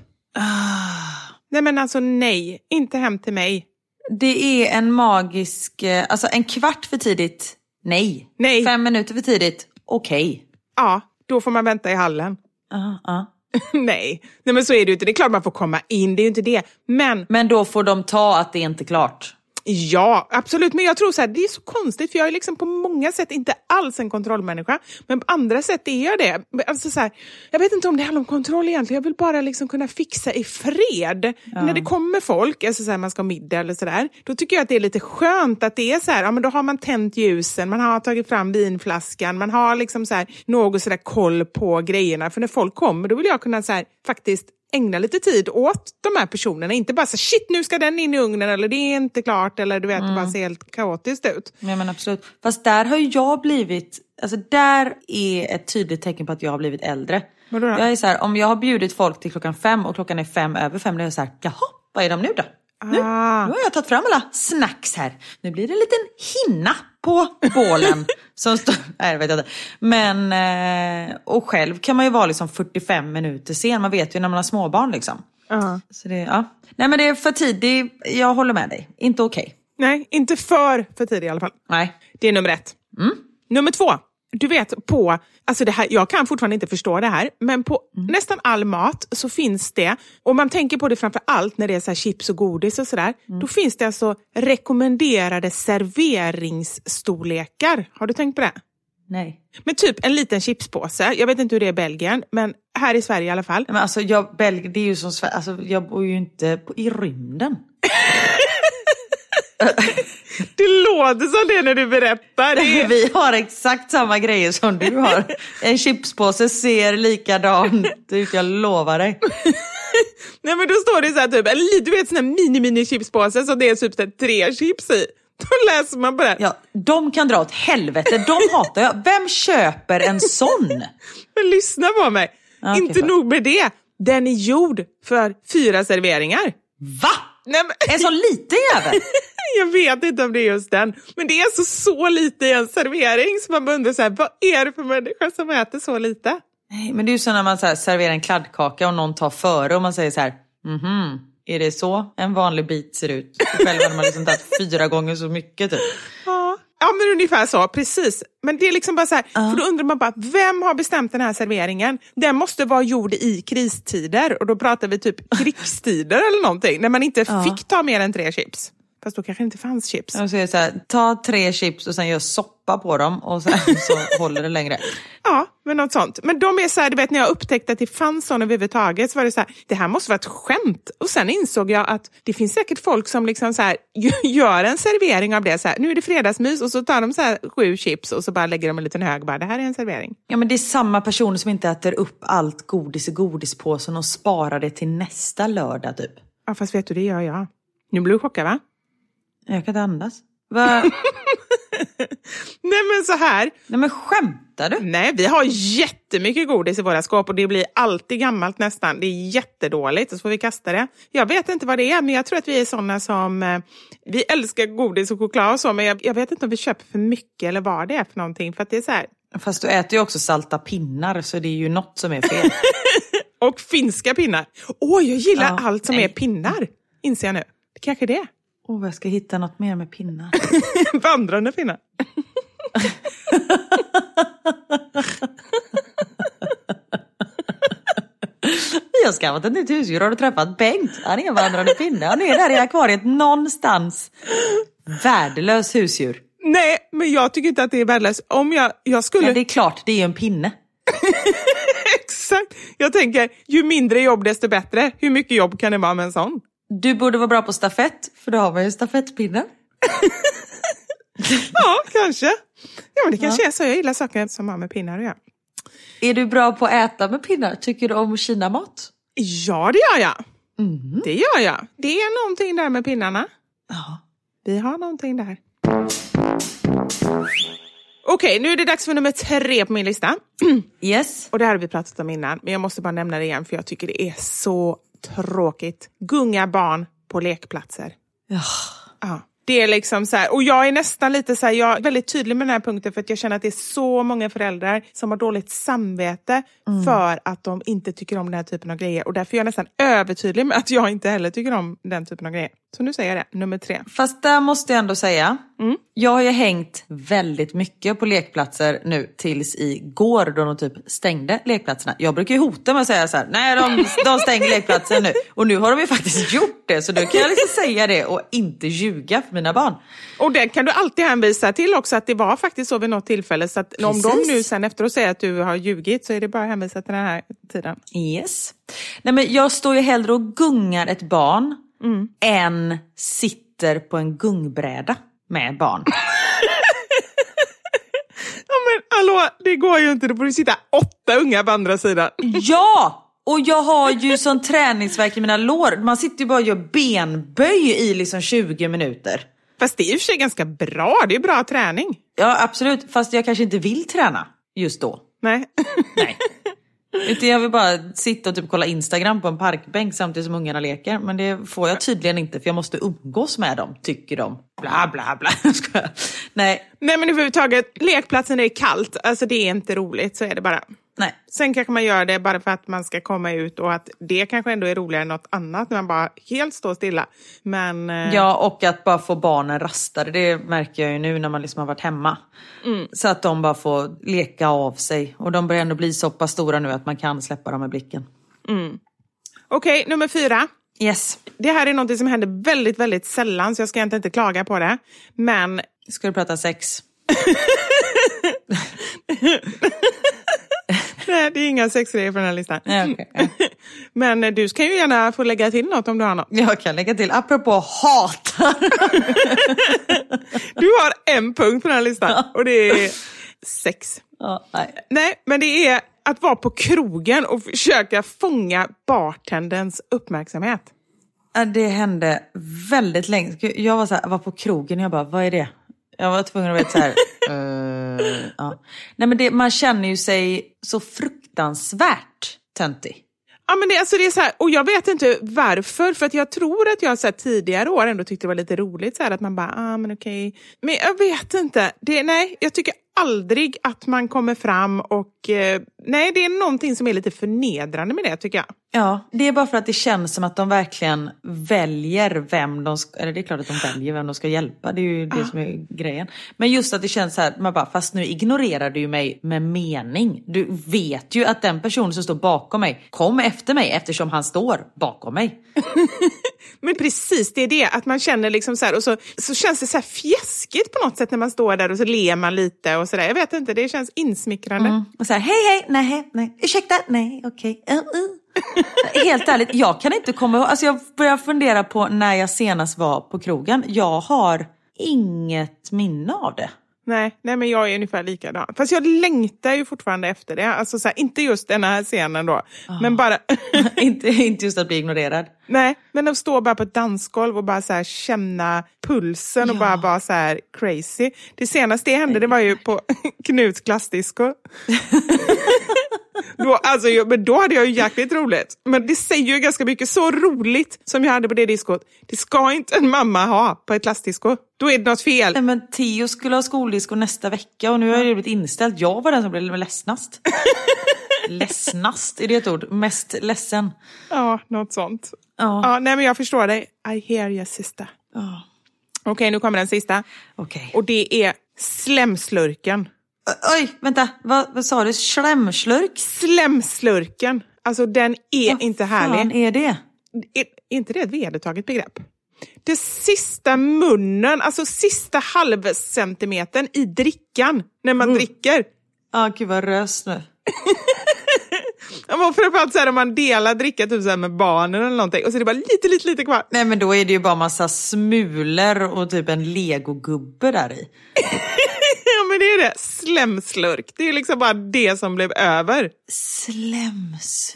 Nej men alltså nej, inte hem till mig. Det är en magisk, eh, alltså en kvart för tidigt, nej. Nej. Fem minuter för tidigt, okej. Ja, då får man vänta i hallen. Ja, ja. [laughs] nej. nej, men så är det ju inte. Det är klart man får komma in, det är ju inte det. Men Men då får de ta att det är inte klart. Ja, absolut. Men jag tror så här, det är så konstigt för jag är liksom på många sätt inte alls en kontrollmänniska. Men på andra sätt är jag det. Alltså så här, jag vet inte om det handlar om kontroll egentligen. Jag vill bara liksom kunna fixa i fred. När det kommer folk, alltså så här, man ska ha middag eller sådär, då tycker jag att det är lite skönt att det är så här, ja men då har man tänt ljusen, man har tagit fram vinflaskan, man har liksom så här, något sådär koll på grejerna. För när folk kommer, då vill jag kunna så här, faktiskt ägna lite tid åt de här personerna. Inte bara så shit nu ska den in i ugnen eller det är inte klart eller du vet det bara ser helt kaotiskt ut. Ja men absolut. Fast där har jag blivit, alltså där är ett tydligt tecken på att jag har blivit äldre. Vadå då? Jag är så här, om jag har bjudit folk till klockan fem och klockan är fem över fem, då är jag så här, jaha, vad är de nu då? Nu, Ah. nu har jag tagit fram alla snacks här. Nu blir det en liten hinna på bålen. [laughs] som står, nej, jag vet inte. Men, eh, och själv kan man ju vara liksom 45 minuter sen. Man vet ju när man har småbarn liksom. Ja. Så det, ja. Nej men det är för tidigt, jag håller med dig. Inte okej. Nej, inte för för tidigt i alla fall. Nej. Det är nummer ett. Nummer två. Du vet på, alltså det här, jag kan fortfarande inte förstå det här, men på nästan all mat så finns det, och man tänker på det framför allt när det är så här chips och godis och sådär, då finns det alltså rekommenderade serveringsstorlekar. Har du tänkt på det? Nej. Men typ en liten chipspåse, jag vet inte hur det är i Belgien, men här i Sverige i alla fall. Men alltså jag, Belgien, det är ju som alltså jag bor ju inte på, i rymden. [laughs] Det låter som det när du berättar. Det. [laughs] Vi har exakt samma grejer som du har. En chipspåse ser likadant ut, jag lovar dig. [laughs] Nej men då står det så här typ, en li- du vet sån här mini mini chipspåse som det är typ så här tre chips i. [laughs] Då läser man på den. Ja, de kan dra åt helvete, de hatar jag. Vem köper en sån? Men lyssna på mig. Okej, Inte förlåt. nog med det. Den är gjord för fyra serveringar. Va? Nej, men... En sån liten jävel? Jag vet inte om det är just den. Men det är alltså så lite i en servering så man undrar så här, vad är det för människa som äter så lite? Nej, men det är ju så när man så här, serverar en kladdkaka och någon tar före och man säger så här, mhm, är det så en vanlig bit ser ut? Själv hade man liksom tagit fyra gånger så mycket typ. Ja. Ja men ungefär så, precis. Men det är liksom bara så här, för då undrar man bara, vem har bestämt den här serveringen? Den måste vara gjord i kristider och då pratar vi typ krigstider eller någonting, när man inte fick ta mer än tre chips. Fast då kanske det inte fanns chips. Och så är det så här, ta tre chips och sen gör soppa på dem och sen [laughs] så håller det längre. Ja, men något sånt. Men de är så här, du vet när jag upptäckte att det fanns sådana överhuvudtaget så var det så här, det här måste vara ett skämt. Och sen insåg jag att det finns säkert folk som liksom så här, [laughs] gör en servering av det. Så här, nu är det fredagsmys och så tar de så här sju chips och så bara lägger de en liten hög bara, det här är en servering. Ja men det är samma personer som inte äter upp allt godis i godispåsen och sparar det till nästa lördag typ. Ja fast vet du, det gör jag. Nu blir du chockad va? Jag kan inte andas. Va? [laughs] Nej men så här. Nej men skämtar du? Nej, vi har jättemycket godis i våra skåp och det blir alltid gammalt nästan. Det är jättedåligt och så får vi kasta det. Jag vet inte vad det är, men jag tror att vi är sådana som... Eh, vi älskar godis och choklad och så, men jag, jag, vet inte om vi köper för mycket eller vad det är för någonting. För det är så här... Fast du äter ju också salta pinnar, så det är ju något som är fel. [laughs] och finska pinnar. Åh, oh, jag gillar Ja, allt som nej. är pinnar, inser jag nu. Det kanske är det. Åh, jag ska hitta något mer med pinnar. [laughs] Vandrande pinnar. Vi har skaffat ett nytt husdjur. Har du träffat Bengt? Han är en vandrande pinne. Han är där i akvariet någonstans. Värdelös husdjur. Nej, men jag tycker inte att det är värdelöst. Om jag, jag skulle... Ja, det är klart, det är ju en pinne. [laughs] Exakt. Jag tänker, ju mindre jobb desto bättre. Hur mycket jobb kan det vara med en sån? Du borde vara bra på stafett, för då har man ju stafettpinnar. [laughs] Ja, kanske. Ja, men det kanske är så. Jag gillar saker som har med pinnar att göra. Är du bra på att äta med pinnar? Tycker du om kinamat? Ja, det gör jag. Det gör jag. Det är någonting där med pinnarna. Ja. Vi har någonting där. Okej, nu är det dags för nummer tre på min lista. [clears throat] Yes. Och det här har vi pratat om innan, men jag måste bara nämna det igen för jag tycker det är så tråkigt. Gunga barn på lekplatser. Ja. Ja. Det är liksom så här, och jag är nästan lite så här, jag är väldigt tydlig med den här punkten för att jag känner att det är så många föräldrar som har dåligt samvete för att de inte tycker om den här typen av grejer. Och därför är jag nästan övertydlig med att jag inte heller tycker om den typen av grejer. Så nu säger jag det, nummer tre. Fast där måste jag ändå säga, jag har ju hängt väldigt mycket på lekplatser nu tills igår då de typ stängde lekplatserna. Jag brukar ju hota med att säga så här, nej de, de stänger lekplatsen nu. Och nu har de ju faktiskt gjort det, så då kan jag liksom säga det och inte ljuga för mina barn. Och det kan du alltid hänvisa till också att det var faktiskt så vid något tillfälle. Så att om de nu sen efteråt säger att du har ljugit så är det bara att hänvisa till den här tiden. Yes. Nej men jag står ju hellre och gungar ett barn än sitter på en gungbräda med barn. [laughs] Ja men hallå, det går ju inte. Då får du sitta åtta unga på andra sidan. [laughs] Ja! Och jag har ju sån träningsvärk i mina lår. Man sitter ju bara och gör benböj i liksom 20 minuter. Fast det är i och för sig ganska bra. Det är bra träning. Ja absolut, fast jag kanske inte vill träna just då. Nej. [laughs] Nej. Utan jag vill bara sitta och typ kolla Instagram på en parkbänk samtidigt som ungarna leker. Men det får jag tydligen inte för jag måste umgås med dem, tycker de. Bla bla bla. [laughs] Jag. Nej, Nej men överhuvudtaget, lekplatsen är kallt. Alltså det är inte roligt, så är det bara nej. Sen kanske man gör det bara för att man ska komma ut och att det kanske ändå är roligare än något annat när man bara helt står stilla. Men eh, Ja, och att bara få barnen rastade. Det märker jag ju nu när man liksom har varit hemma. Så att de bara får leka av sig. Och de börjar ändå bli så pass stora nu att man kan släppa dem med blicken. okej, nummer fyra. Yes. Det här är något som händer väldigt, väldigt sällan så jag ska egentligen inte klaga på det. Men Ska du prata sex? [laughs] nej, det är inga sexgrejer på den här listan. Nej, okej. [laughs] Men eh, du kan ju gärna få lägga till något om du har något. Jag kan lägga till, apropå hatar. Du har en punkt på den här listan och det är sex. ja, nej. Nej, men det är att vara på krogen och försöka fånga bartenderns uppmärksamhet. Det hände väldigt länge. Jag var, så här, var på krogen och jag bara, vad är det? Jag var tvungen att veta så här. [laughs] eh, ja. Nej men det, man känner ju sig så fruktansvärt töntig. Ja, men det, alltså det är så här, och jag vet inte varför, för att jag tror att jag så här, tidigare år ändå tyckte det var lite roligt, så här, att man bara, ah, men okej. Men jag vet inte, det, nej, jag tycker aldrig att man kommer fram och eh, nej, det är någonting som är lite förnedrande med det tycker jag. Ja, det är bara för att det känns som att de verkligen väljer vem de ska, eller det är klart att de väljer vem de ska hjälpa, det är ju det som är grejen. Men just att det känns så här, man bara, fast nu ignorerar du ju mig med mening. Du vet ju att den personen som står bakom mig, kom efter mig eftersom han står bakom mig. [laughs] Men precis, det är det, att man känner liksom så här, och så, så känns det så här fjäskigt på något sätt när man står där och så ler man lite och sådär. Jag vet inte, det känns insmickrande. Mm. Och så här, hej hej, nej, nej, ursäkta, nej, okej. Uh, uh. [laughs] Helt ärligt, jag kan inte komma ihåg, alltså jag börjar fundera på när jag senast var på krogen. Jag har inget minne av det. Nej, nej, men jag är ungefär likadan. Fast jag längtar ju fortfarande efter det. Alltså så här, inte just den här scenen då, men bara... [laughs] inte, inte just att bli ignorerad. Nej, men att stå bara på ett dansgolv och bara så här känna pulsen och Ja. bara vara så här crazy. Det senaste det hände det var ju på [laughs] Knuts klassdisco. [laughs] då, alltså, men då hade jag ju jäkligt roligt. Men det säger ju ganska mycket. Så roligt som jag hade på det diskot, det ska inte en mamma ha på ett klassdisco. Då är det något fel. Nej, men Theo skulle ha skoldisco nästa vecka och nu har det blivit inställt. Jag var den som blev ledsnast. [laughs] ledsnast, är det ett ord? Mest ledsen. Ja, något sånt. Ja. Ja, nej, men jag förstår dig. I hear you sister. Ja. Okej, nu kommer den sista. Okej. Och det är slemslurken. Oj, vänta. Vad, vad sa du? Slemslurk? Slemslurken. Alltså den är Vad inte härlig. är det? Är, inte det ett vedertaget begrepp? Det sista munnen, alltså sista halvcentimetern i drickan när man dricker. Ja, gud vad rös nu. [laughs] Framförallt så här, om man delar dricka typ så här med barnen eller någonting och så är det bara lite, lite, lite kvar. Nej men då är det ju bara massa smulor och typ en legogubbe där i. Men det är det, slemslurk. Det är liksom bara det som blev över. Slemslurk.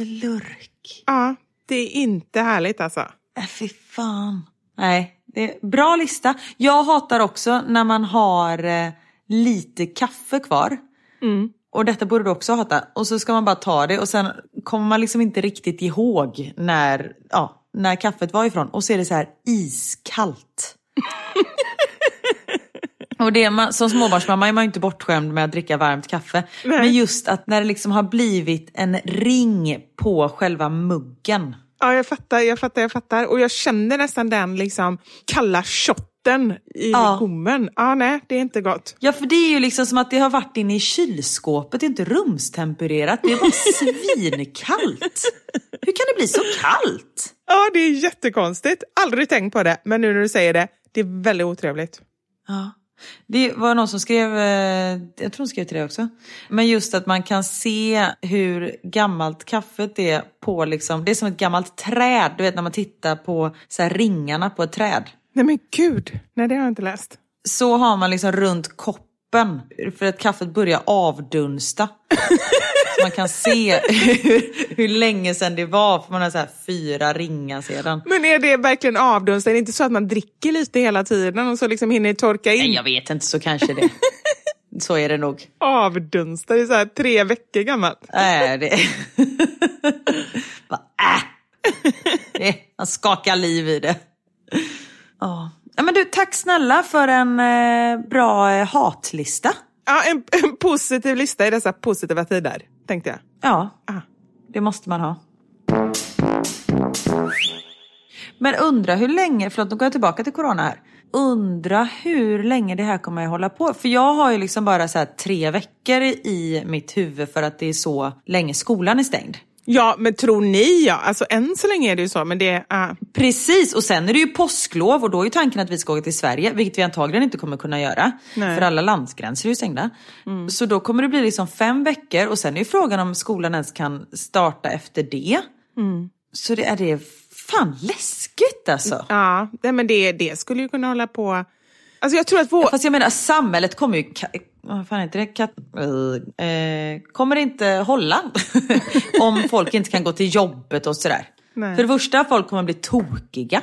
Ja, det är inte härligt alltså. Äh, fy fan. Nej, det är bra lista. Jag hatar också när man har eh, lite kaffe kvar. Och detta borde du också hata. Och så ska man bara ta det och sen kommer man liksom inte riktigt ihåg när, ja, när kaffet var ifrån. Och så är det så här iskallt. [laughs] Och det man, som småbarnsmamma är man ju inte bortskämd med att dricka varmt kaffe. Men just att när det liksom har blivit en ring på själva muggen. Ja, jag fattar, jag fattar, jag fattar. Och jag känner nästan den liksom kalla shotten i Ja. gommen. Ja, nej, det är inte gott. Ja för det är ju liksom som att det har varit inne i kylskåpet, det är inte rumstempererat, det är bara svinkallt. Hur kan det bli så kallt? Ja, det är jättekonstigt. Aldrig tänkt på det, men nu när du säger det, det är väldigt otrevligt. Ja. Det var någon som skrev, eh, jag tror hon skrev till det också, men just att man kan se hur gammalt kaffet är på liksom, det är som ett gammalt träd, du vet när man tittar på så ringarna på ett träd. Nej men gud, nej det har jag inte läst. Så har man liksom runt koppen för att kaffet börjar avdunsta. [laughs] så man kan se [laughs] hur, hur länge sedan det var, för man har så här fyra ringar sedan. Men är det verkligen avdunst? Är det inte så att man dricker lite hela tiden och så liksom hinner torka in? Nej, jag vet inte, så kanske det. [laughs] Så är det nog. Avdunsta, det är så här tre veckor gammalt. Nej, det... Bara, äh. Han skakar liv i det. Ja. Ja, men du, tack snälla för en eh, bra eh, hatlista. Ja, en, en positiv lista i dessa positiva tider, tänkte jag. Ja, Ah. det måste man ha. Men undra hur länge, förlåt nu går jag tillbaka till corona här. Undra hur länge det här kommer att hålla på. För jag har ju liksom bara så tre veckor i mitt huvud för att det är så länge skolan är stängd. Ja, men tror ni ja? Alltså än så länge är det ju så, men det... ah. Precis, och sen är det ju påsklov och då är ju tanken att vi ska åka till Sverige, vilket vi antagligen inte kommer kunna göra. Nej. För alla landsgränser är ju stängda. Så då kommer det bli liksom fem veckor och sen är ju frågan om skolan ens kan starta efter det. Så det är det fan läskigt alltså. Ja, men det, det skulle ju kunna hålla på... Alltså jag tror att vår... Fast jag menar samhället kommer ju, vad fan heter det, Kat, eh, kommer inte hålla [laughs] om folk inte kan gå till jobbet och sådär. Nej. För det första, folk kommer bli tokiga.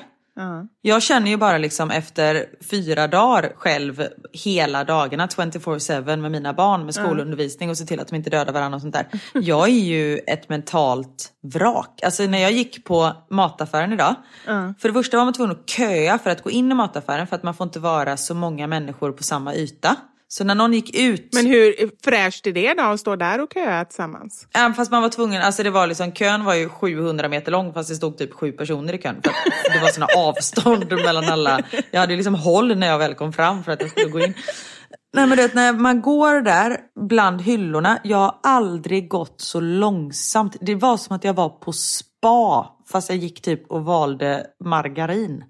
Jag känner ju bara liksom efter fyra dagar själv hela dagarna 24-7 med mina barn med skolundervisning och se till att de inte dödar varandra och sånt där. Jag är ju ett mentalt vrak. Alltså när jag gick på mataffären idag. För det första var man tvungen att köa för att gå in i mataffären för att man får inte vara så många människor på samma yta. Så när någon gick ut... Men hur fräscht är det då att stå där och köa tillsammans? Även fast man var tvungen, alltså det var liksom, kön var ju 700 meter lång fast det stod typ sju personer i kön. För det var såna avstånd mellan alla. Jag hade ju liksom håll när jag väl kom fram för att jag skulle gå in. Nej men du vet när man går där bland hyllorna, jag har aldrig gått så långsamt. Det var som att jag var på spa fast jag gick typ och valde margarin.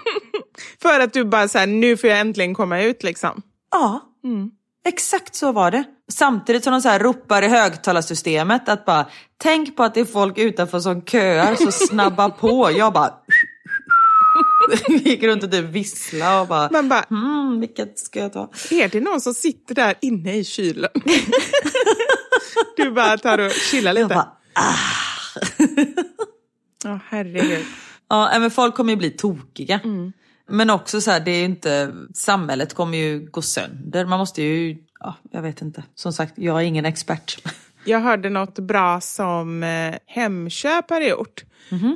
[laughs] För att du bara såhär, nu får jag äntligen komma ut liksom. Ja, exakt så var det. Samtidigt som de så här ropar i högtalarsystemet att bara tänk på att det är folk utanför som köar så snabba [laughs] på. Jag bara [laughs] gick runt och typ vissla och bara, Man bara, hmm, vilket ska jag ta? är det någon som sitter där inne i kylen? [laughs] du bara tar och chillar Jag lite. bara, Ja, herregud. ja men folk kommer ju bli tokiga. Men också så här, det är inte, samhället kommer ju gå sönder. Man måste ju, ja, jag vet inte. Som sagt, jag är ingen expert. [laughs] Jag hörde något bra som eh, Hemköp har gjort.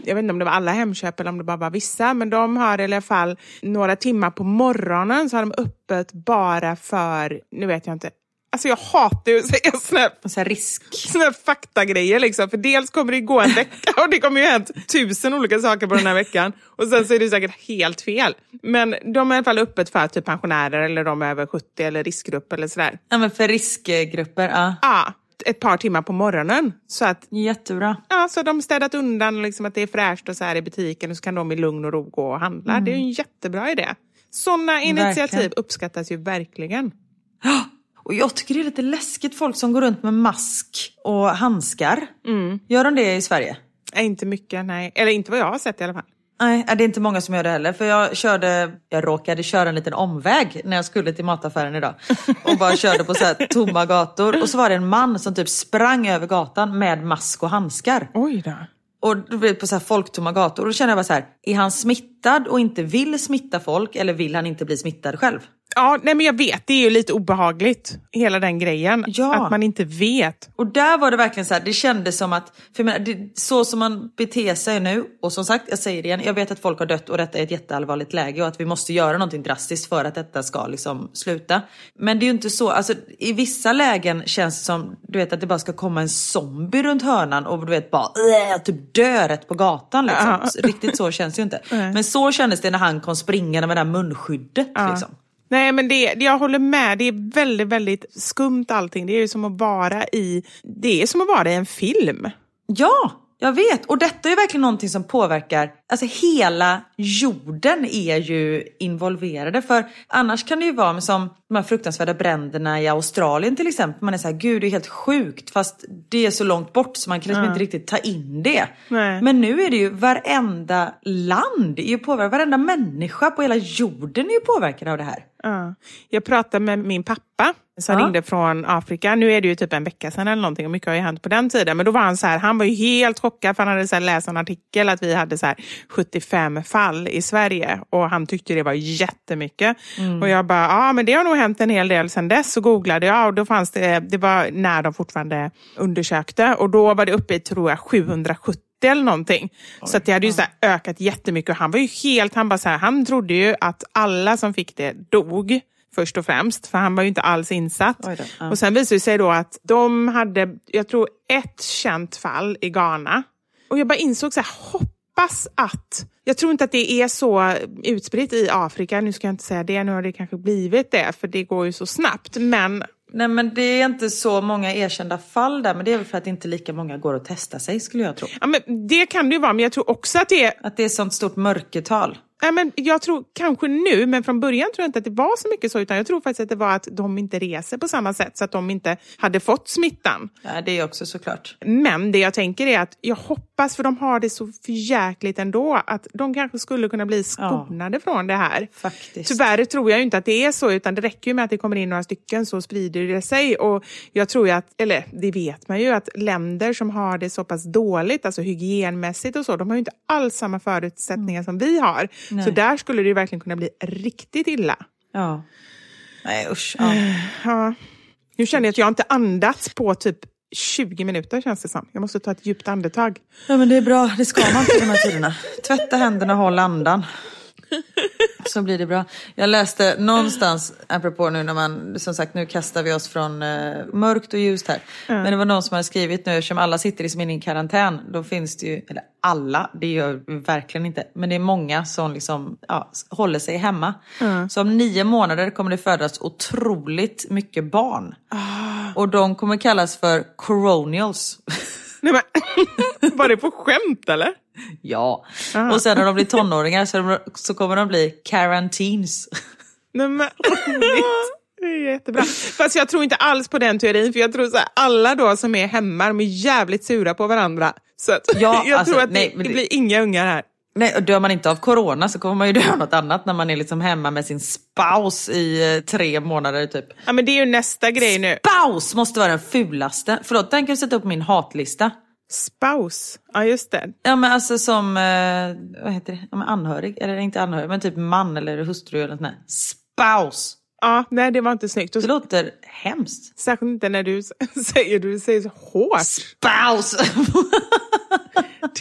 Jag vet inte om det var alla Hemköp eller om det bara var vissa, men de har i alla fall några timmar på morgonen så har de öppet bara för, nu vet jag inte, alltså jag hatar ju att säga såna här, Så här risk. såna här faktagrejer liksom, för dels kommer det gå en vecka och det kommer ju hänt tusen olika saker på den här veckan och sen så är det säkert helt fel. Men de är i alla fall öppet för typ pensionärer eller de över 70 eller riskgrupp eller sådär. Ja men för riskgrupper, ja. Ja, ett par timmar på morgonen. Så att Jättebra. Ja, så de städat undan liksom att det är fräscht och så här i butiken och så kan de i lugn och ro gå och handla. Det är ju en jättebra idé. Sådana initiativ Verkligen. uppskattas ju verkligen. Och jag tycker det är lite läskigt folk som går runt med mask och handskar. Gör de det i Sverige? Nej, inte mycket, nej. Eller inte vad jag har sett i alla fall. Nej, det är inte många som gör det heller. För jag körde, jag råkade köra en liten omväg när jag skulle till mataffären idag. [laughs] Och bara körde på så här tomma gator. Och så var det en man som typ sprang över gatan med mask och handskar. Oj då. Och du vet, på så här folktomma gator. Och då kände jag bara så här, är han smittad och inte vill smitta folk eller vill han inte bli smittad själv? Ja, nej men jag vet, det är ju lite obehagligt, hela den grejen. Ja. Att man inte vet. Och där var det verkligen så här, det kändes som att, för menar, det, så som man beter sig nu, och som sagt, jag säger det igen, jag vet att folk har dött och detta är ett jätteallvarligt läge och att vi måste göra någonting drastiskt för att detta ska liksom sluta. Men det är ju inte så, alltså i vissa lägen känns det som, du vet att det bara ska komma en zombie runt hörnan och du vet bara, äh, typ dö rätt på gatan liksom. Ja. Riktigt så känns det ju inte. [laughs] Men så kändes det när han kom springande med det där munskyddet liksom. Nej, men det, jag håller med. Det är väldigt, väldigt skumt allting. Det är ju som att vara i, det är som att vara i en film. Ja, jag vet. Och detta är verkligen någonting som påverkar, alltså hela jorden är ju involverade. För annars kan det ju vara som de här fruktansvärda bränderna i Australien till exempel. Man är så här, gud det är helt sjukt. Fast det är så långt bort så man kan liksom inte riktigt ta in det. Nej. Men nu är det ju varenda land, är ju påverkad, varenda människa på hela jorden är ju påverkad av det här. Ja. Jag pratade med min pappa som Ja. ringde från Afrika. Nu är det ju typ en vecka sedan eller någonting och mycket har ju hänt på den tiden. Men då var han så här, han var ju helt chockad för han hade så läst en artikel att vi hade så här 75 fall i Sverige och han tyckte det var jättemycket. Och jag bara, ja men det har nog hänt en hel del sedan dess. Så googlade jag och då fanns det, det var när de fortfarande undersökte och då var det uppe i tror jag 770 eller någonting. så att det hade ju så ökat jättemycket och han var ju helt, han bara så här, han trodde ju att alla som fick det dog först och främst, för han var ju inte alls insatt. Ja. Och sen visade det sig då att de hade, jag tror ett känt fall i Ghana. Och jag bara insåg så här, hoppas att, jag tror inte att det är så utspritt i Afrika, nu ska jag inte säga det, nu har det kanske blivit det, för det går ju så snabbt, men Nej men det är inte så många erkända fall där men det är väl för att inte lika många går och testar sig skulle jag tro. Ja, men det kan det ju vara, men jag tror också att det är... Att det är sånt stort mörkertal. Nej, men jag tror kanske nu, men från början tror jag inte att det var så mycket så, utan jag tror faktiskt att det var att de inte reser på samma sätt, så att de inte hade fått smittan. Ja, det är också såklart. Men det jag tänker är att jag hoppas, för de har det så förjäkligt ändå, att de kanske skulle kunna bli skonade från det här. Faktiskt. Tyvärr tror jag inte att det är så, utan det räcker ju med att det kommer in några stycken så sprider det sig. Och jag tror ju att, eller det vet man ju, att länder som har det så pass dåligt, alltså hygienmässigt och så, de har ju inte alls samma förutsättningar som vi har. Nej. Så där skulle det ju verkligen kunna bli riktigt illa. Ja. Nej usch. Ja. [sighs] Ja. Nu känner jag att jag inte andats på typ 20 minuter känns det som. Jag måste ta ett djupt andetag. ja men det är bra, det ska man till de här tiderna. Tvätta händerna, håll andan. [laughs] Så blir det bra. Jag läste någonstans, apropå nu när man, som sagt nu kastar vi oss från eh, mörkt och ljust här. Men det var någon som hade skrivit nu, eftersom alla sitter liksom inne i karantän, då finns det ju, eller alla, det gör vi verkligen inte, men det är många som liksom, ja, håller sig hemma. Så om nio månader kommer det födas otroligt mycket barn. Och de kommer kallas för coronials. Nej, men, [laughs] var det på skämt eller? [laughs] Ja, och sen när de blir [laughs] tonåringar så, de, så kommer de bli quarantines. Nej, men, [laughs] det är jättebra. Fast jag tror inte alls på den teorin, för jag tror här, alla då som är hemma, de är jävligt sura på varandra. Så att, Ja, jag alltså, tror att nej, det, det blir inga ungar här. Nej, och dör man inte av corona så kommer man ju dö av något annat när man är liksom hemma med sin spouse i eh, tre månader typ. Ja, men det är ju nästa grej nu. Spouse måste vara den fulaste. Förlåt, den kan du sätta upp min hatlista. Spouse. Ja, just det. Ja men alltså som, eh, vad heter det, ja, anhörig, eller inte anhörig, men typ man eller hustru eller något sånt där. Spouse. Ja, nej, det var inte snyggt. Det låter hemskt. Särskilt inte när du [laughs] säger, du säger så hårt. Spouse! [laughs]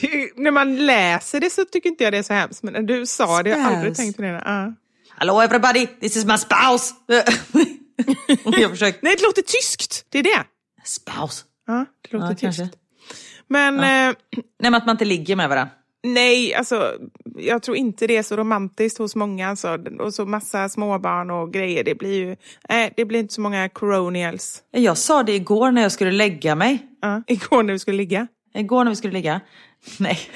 Det, när man läser det så tycker inte jag det är så hemskt, men när du sa det, jag har aldrig Spouse. tänkt på det. Ja. Hello everybody, this is my spouse! [laughs] Jag försökte, Nej, det låter tyskt. Det är det. spouse. Ja, det låter Ja, tyskt. kanske. Men eh, Nej men att man inte ligger med varandra. nej, alltså, jag tror inte det är så romantiskt hos många. Alltså, och så massa småbarn och grejer. Det blir ju nej, det blir inte så många coronials. Jag sa det igår när jag skulle lägga mig. Ja, igår när vi skulle ligga. Igår när vi skulle ligga. Nej. [laughs]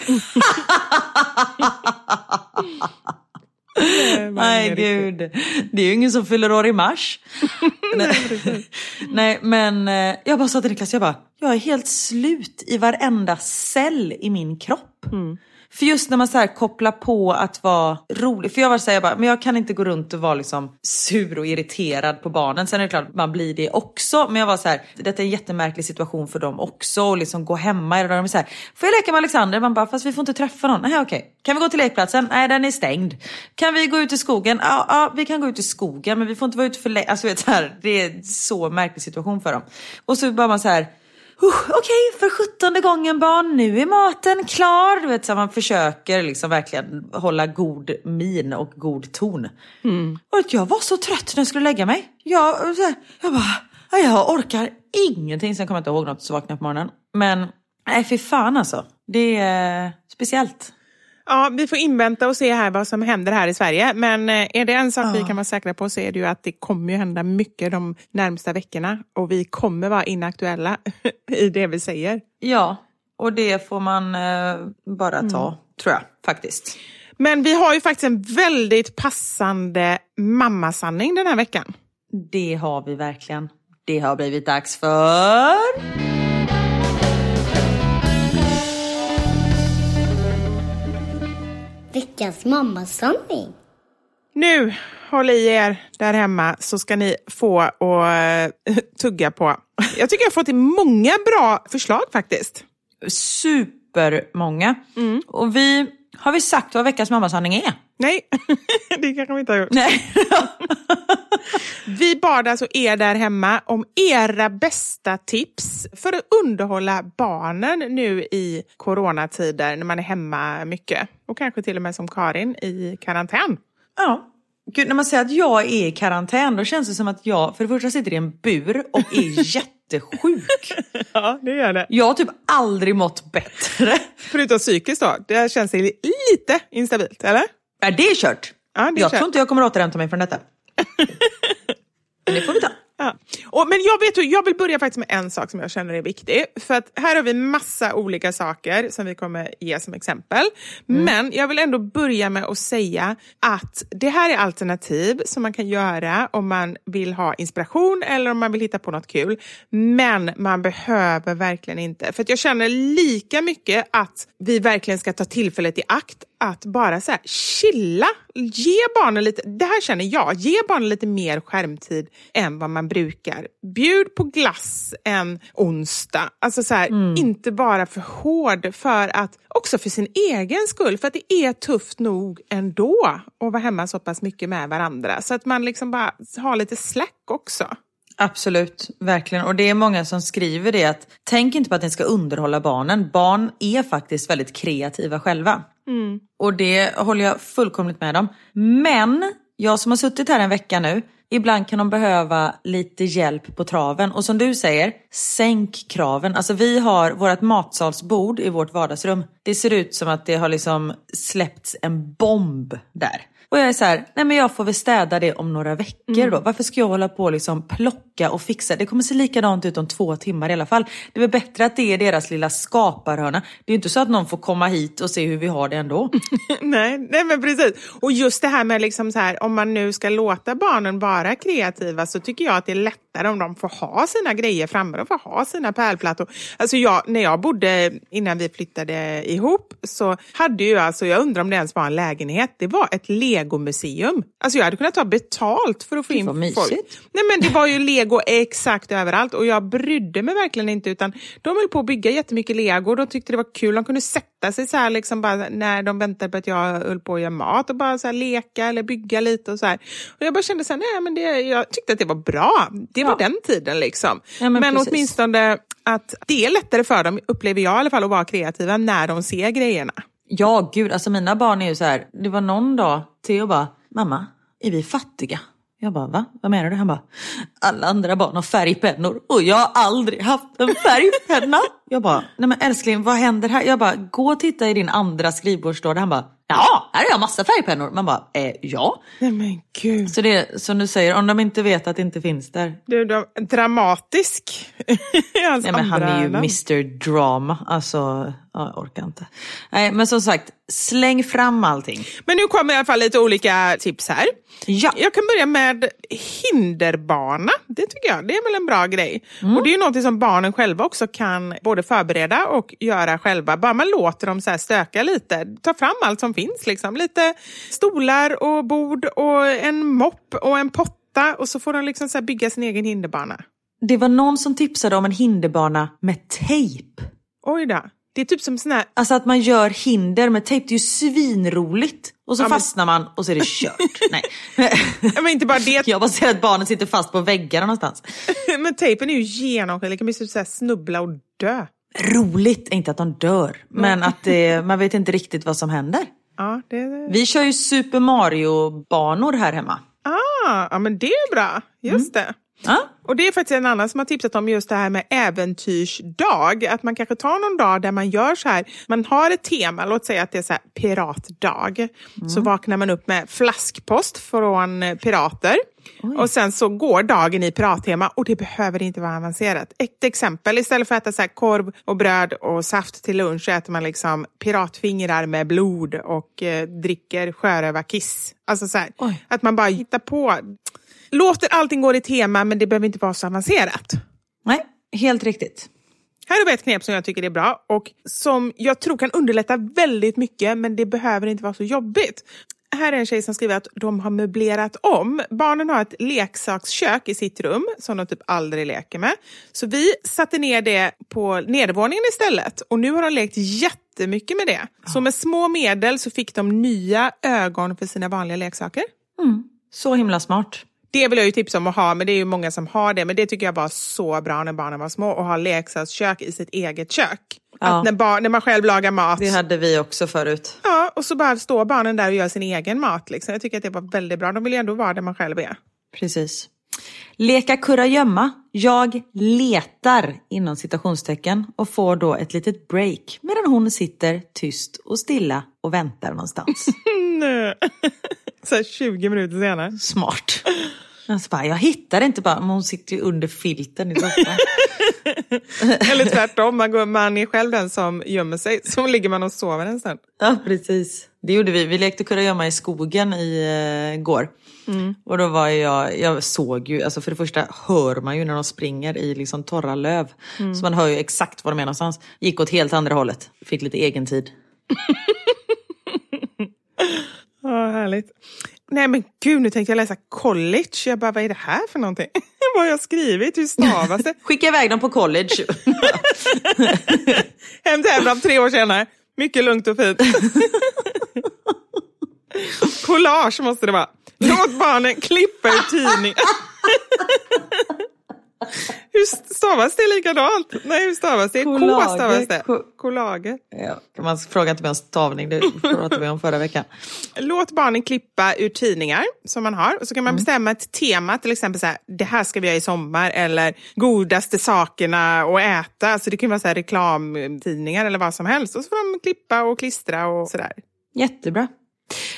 Nej [laughs] gud. Det är ju ingen som fyller år i mars. [laughs] Nej. Nej men eh, jag bara sa till Niklas, jag bara, jag är helt slut i varenda cell i min kropp. För just när man så här kopplar på att vara rolig. För jag var så här, jag bara, men jag kan inte gå runt och vara liksom sur och irriterad på barnen. Sen är det klart man blir det också. Men jag var så här, detta är en jättemärklig situation för dem också. Och liksom gå hemma. Och de är så här, får jag leka med Alexander? Man bara, fast vi får inte träffa någon. Nej okej. Kan vi gå till lekplatsen? Nej den är stängd. Kan vi gå ut i skogen? Ja, ja vi kan gå ut i skogen men vi får inte vara ute för länge. Alltså vet, så här, det är en så märklig situation för dem. Och så bara man så här, "Uh, Okej, för sjuttonde gången barn, nu är maten klar. Du vet, så man försöker liksom verkligen hålla god min och god ton. Och att jag var så trött när jag skulle lägga mig. Jag, jag bara, "Nej, jag orkar ingenting. Sen kommer jag inte ihåg något så vaknade jag på morgonen. Men nej, fy fan alltså. Det är speciellt. Ja, vi får invänta och se här vad som händer här i Sverige. Men eh, är det en sak vi kan vara säkra på så är det ju att det kommer ju hända mycket de närmsta veckorna. Och vi kommer vara inaktuella [laughs] i det vi säger. Ja, och det får man eh, bara ta, tror jag faktiskt. Men vi har ju faktiskt en väldigt passande mammasanning den här veckan. Det har vi verkligen. Det har blivit dags för... Veckans mammasanning. Nu, håll i er där hemma så ska ni få och eh, [laughs] tugga på. Jag tycker jag har fått in många bra förslag faktiskt. supermånga. Och vi har vi sagt vad veckans mammasanning är? Nej, [laughs] det kanske vi inte har gjort. Nej. [laughs] Vi bad alltså er där hemma om era bästa tips för att underhålla barnen nu i coronatider när man är hemma mycket. Och kanske till och med som Karin i karantän. ja. Gud, när man säger att jag är i karantän då känns det som att jag för det första sitter i en bur och är [laughs] jättesjuk. Ja, det gör det. Jag har typ aldrig mått bättre. Förutom psykiskt då. Det känns lite instabilt, eller? Är det kört? Ja, det är jag kört. tror inte jag kommer återhämta mig från detta. [laughs] Men det får vi ta. Ja. Och, men jag vet jag vill börja faktiskt med en sak som jag känner är viktig. För att här har vi massa olika saker som vi kommer ge som exempel. Men jag vill ändå börja med att säga att det här är alternativ som man kan göra om man vill ha inspiration eller om man vill hitta på något kul. Men man behöver verkligen inte. För jag känner lika mycket att vi verkligen ska ta tillfället i akt att bara så här, chilla. Ge barnen lite, det här känner jag, ge barnen lite mer skärmtid än vad man brukar. Bjud på glass en onsdag. Alltså så här, inte bara för hård för att, också för sin egen skull, för att det är tufft nog ändå att vara hemma så pass mycket med varandra. Så att man liksom bara har lite släck också. Absolut, verkligen. Och det är många som skriver det att tänk inte på att ni ska underhålla barnen. Barn är faktiskt väldigt kreativa själva. Mm. Och det håller jag fullkomligt med om. Men jag som har suttit här en vecka nu, ibland kan de behöva lite hjälp på traven. Och som du säger, sänk kraven. Alltså vi har vårt matsalsbord i vårt vardagsrum. Det ser ut som att det har liksom släppts en bomb där. Och jag är så här, nej men jag får väl städa det om några veckor då. Varför ska jag hålla på och liksom plocka och fixa? Det kommer se likadant ut om två timmar i alla fall. Det är väl bättre att det är deras lilla skaparhörna. Det är ju inte så att någon får komma hit och se hur vi har det ändå. [laughs] nej, nej, men precis. Och just det här med liksom så här, om man nu ska låta barnen vara kreativa så tycker jag att det är lättare om de får ha sina grejer framme. De får ha sina pärlplattor. Alltså jag, när jag bodde, innan vi flyttade ihop, så hade ju alltså, jag undrar om det ens var en lägenhet, det var ett legomuseum. Alltså jag hade kunnat ta betalt för att få in vad folk. mysigt. Nej men det var ju lego exakt överallt och jag brydde mig verkligen inte utan de höll på att bygga jättemycket lego och de tyckte det var kul. De kunde sätta sig så här liksom bara när de väntade på att jag höll på att göra mat och bara så här leka eller bygga lite och så här. Och jag bara kände så här, nej men det, jag tyckte att det var bra. Det var den tiden liksom. Ja, men men precis. åtminstone att det är lättare för dem, upplever jag i alla fall, att vara kreativa när de ser grejerna. Ja, gud, alltså mina barn är ju så här. Det var någon dag, Theo bara, mamma, är vi fattiga? Jag bara, va? Vad menar du? Han bara, alla andra barn har färgpennor och jag har aldrig haft en färgpenna jag bara, nej men älskling, vad händer här? Jag bara, gå och titta i din andra skrivbordslåda. Han bara, ja, här har jag massa färgpennor. Man bara, eh, ja. Nej men gud. Så det är som du säger, om de inte vet att det inte finns där. Du, de, dramatisk. [laughs] hans Nej, men han är ju. Mr Drama. Alltså, ja, jag orkar inte. Nej, men som sagt, släng fram allting. Men nu kommer i alla fall lite olika tips här. Ja. Jag kan börja med hinderbana. Det tycker jag, det är väl en bra grej. Mm. Och Det är ju något som barnen själva också kan både förbereda och göra själva. Bara man låter dem så här stöka lite. Ta fram allt som finns. Liksom. Lite stolar och bord och en mopp och en potta. Och så får de liksom så bygga sin egen hinderbana. Det var någon som tipsade om en hinderbana med tejp. Oj då. Det är typ som sån här Alltså att man gör hinder med tejp, det är ju svinroligt. Och så Ja, men- fastnar man och så är det kört. [laughs] Nej. Men inte bara det. Jag bara ser att barnet sitter fast på väggarna någonstans. [laughs] Men tejpen är ju genomskinlig. Det kan bli typ så här snubbla och dö. Roligt, inte att de dör, men att det, man vet inte riktigt vad som händer. Ja, det... Vi kör ju Super Mario-banor här hemma. Ah, ja, men det är bra. Just det. Ja? Och det är faktiskt en annan som har tipsat om just det här med äventyrsdag. Att man kanske tar någon dag där man gör så här. Man har ett tema, låt säga att det är så här piratdag. Så vaknar man upp med flaskpost från eh, pirater. Och sen så går dagen i pirattema och det behöver inte vara avancerat. Ett exempel, istället för att äta så korv och bröd och saft till lunch så äter man liksom piratfingrar med blod och eh, dricker sjörövarkiss. Alltså så här, Oj. att man bara hittar på. Låter allting gå i tema men det behöver inte vara så avancerat. Nej, helt riktigt. Här har vi ett knep som jag tycker är bra och som jag tror kan underlätta väldigt mycket men det behöver inte vara så jobbigt. Här är en tjej som skriver att de har möblerat om. Barnen har ett leksakskök i sitt rum som de typ aldrig leker med. Så vi satte ner det på nedervåningen istället och nu har de lekt jättemycket med det. Så med små medel så fick de nya ögon för sina vanliga leksaker. Så himla smart. Det vill jag ju tipsa om att ha, men det är ju många som har det. Men det tycker jag var så bra när barnen var små, att ha leksakskök i sitt eget kök. Ja. Att när, bar- när man själv lagar mat, Det hade vi också förut. ja, och så bara står barnen där och gör sin egen mat. Liksom. Jag tycker att det var väldigt bra. De vill ju ändå vara där man själv är. Precis. Leka kurragömma. Jag letar inom citationstecken och får då ett litet break medan hon sitter tyst och stilla och väntar någonstans. [laughs] Så här 20 minuter senare. Smart. Alltså bara, jag hittar inte bara, men hon sitter ju under filten i soffan. [laughs] Eller tvärtom, man, går, man är själv den som gömmer sig. Så ligger man och sover en stund. ja, precis. Det gjorde vi. Vi lekte kurragömma i skogen i uh, går. Och då var jag, jag såg ju, alltså för det första hör man ju när de springer i liksom torra löv. Så man hör ju exakt var de är någonstans. Gick åt helt andra hållet. Fick lite egen tid. [laughs] Ja, härligt. Nej men gud, nu tänkte jag läsa college. Jag bara, vad är det här för någonting? [laughs] vad har jag skrivit? Hur stavas det? [laughs] Skicka iväg dem på college. [laughs] Hem till Hemland tre år senare. Mycket lugnt och fint. Collage måste det vara. Låt barnen klippa ur tidningen. Hur stavas det likadant? Nej, hur stavas det? K Collage. stavas det. Ko- Collage. ja, man frågar inte mig om stavning, det pratade vi om förra veckan. Låt barnen klippa ur tidningar som man har. Och så kan man bestämma ett tema, till exempel så här, det här ska vi göra i sommar eller godaste sakerna att äta. Alltså det kan vara så här reklamtidningar eller vad som helst. Och så får de klippa och klistra och sådär. Jättebra.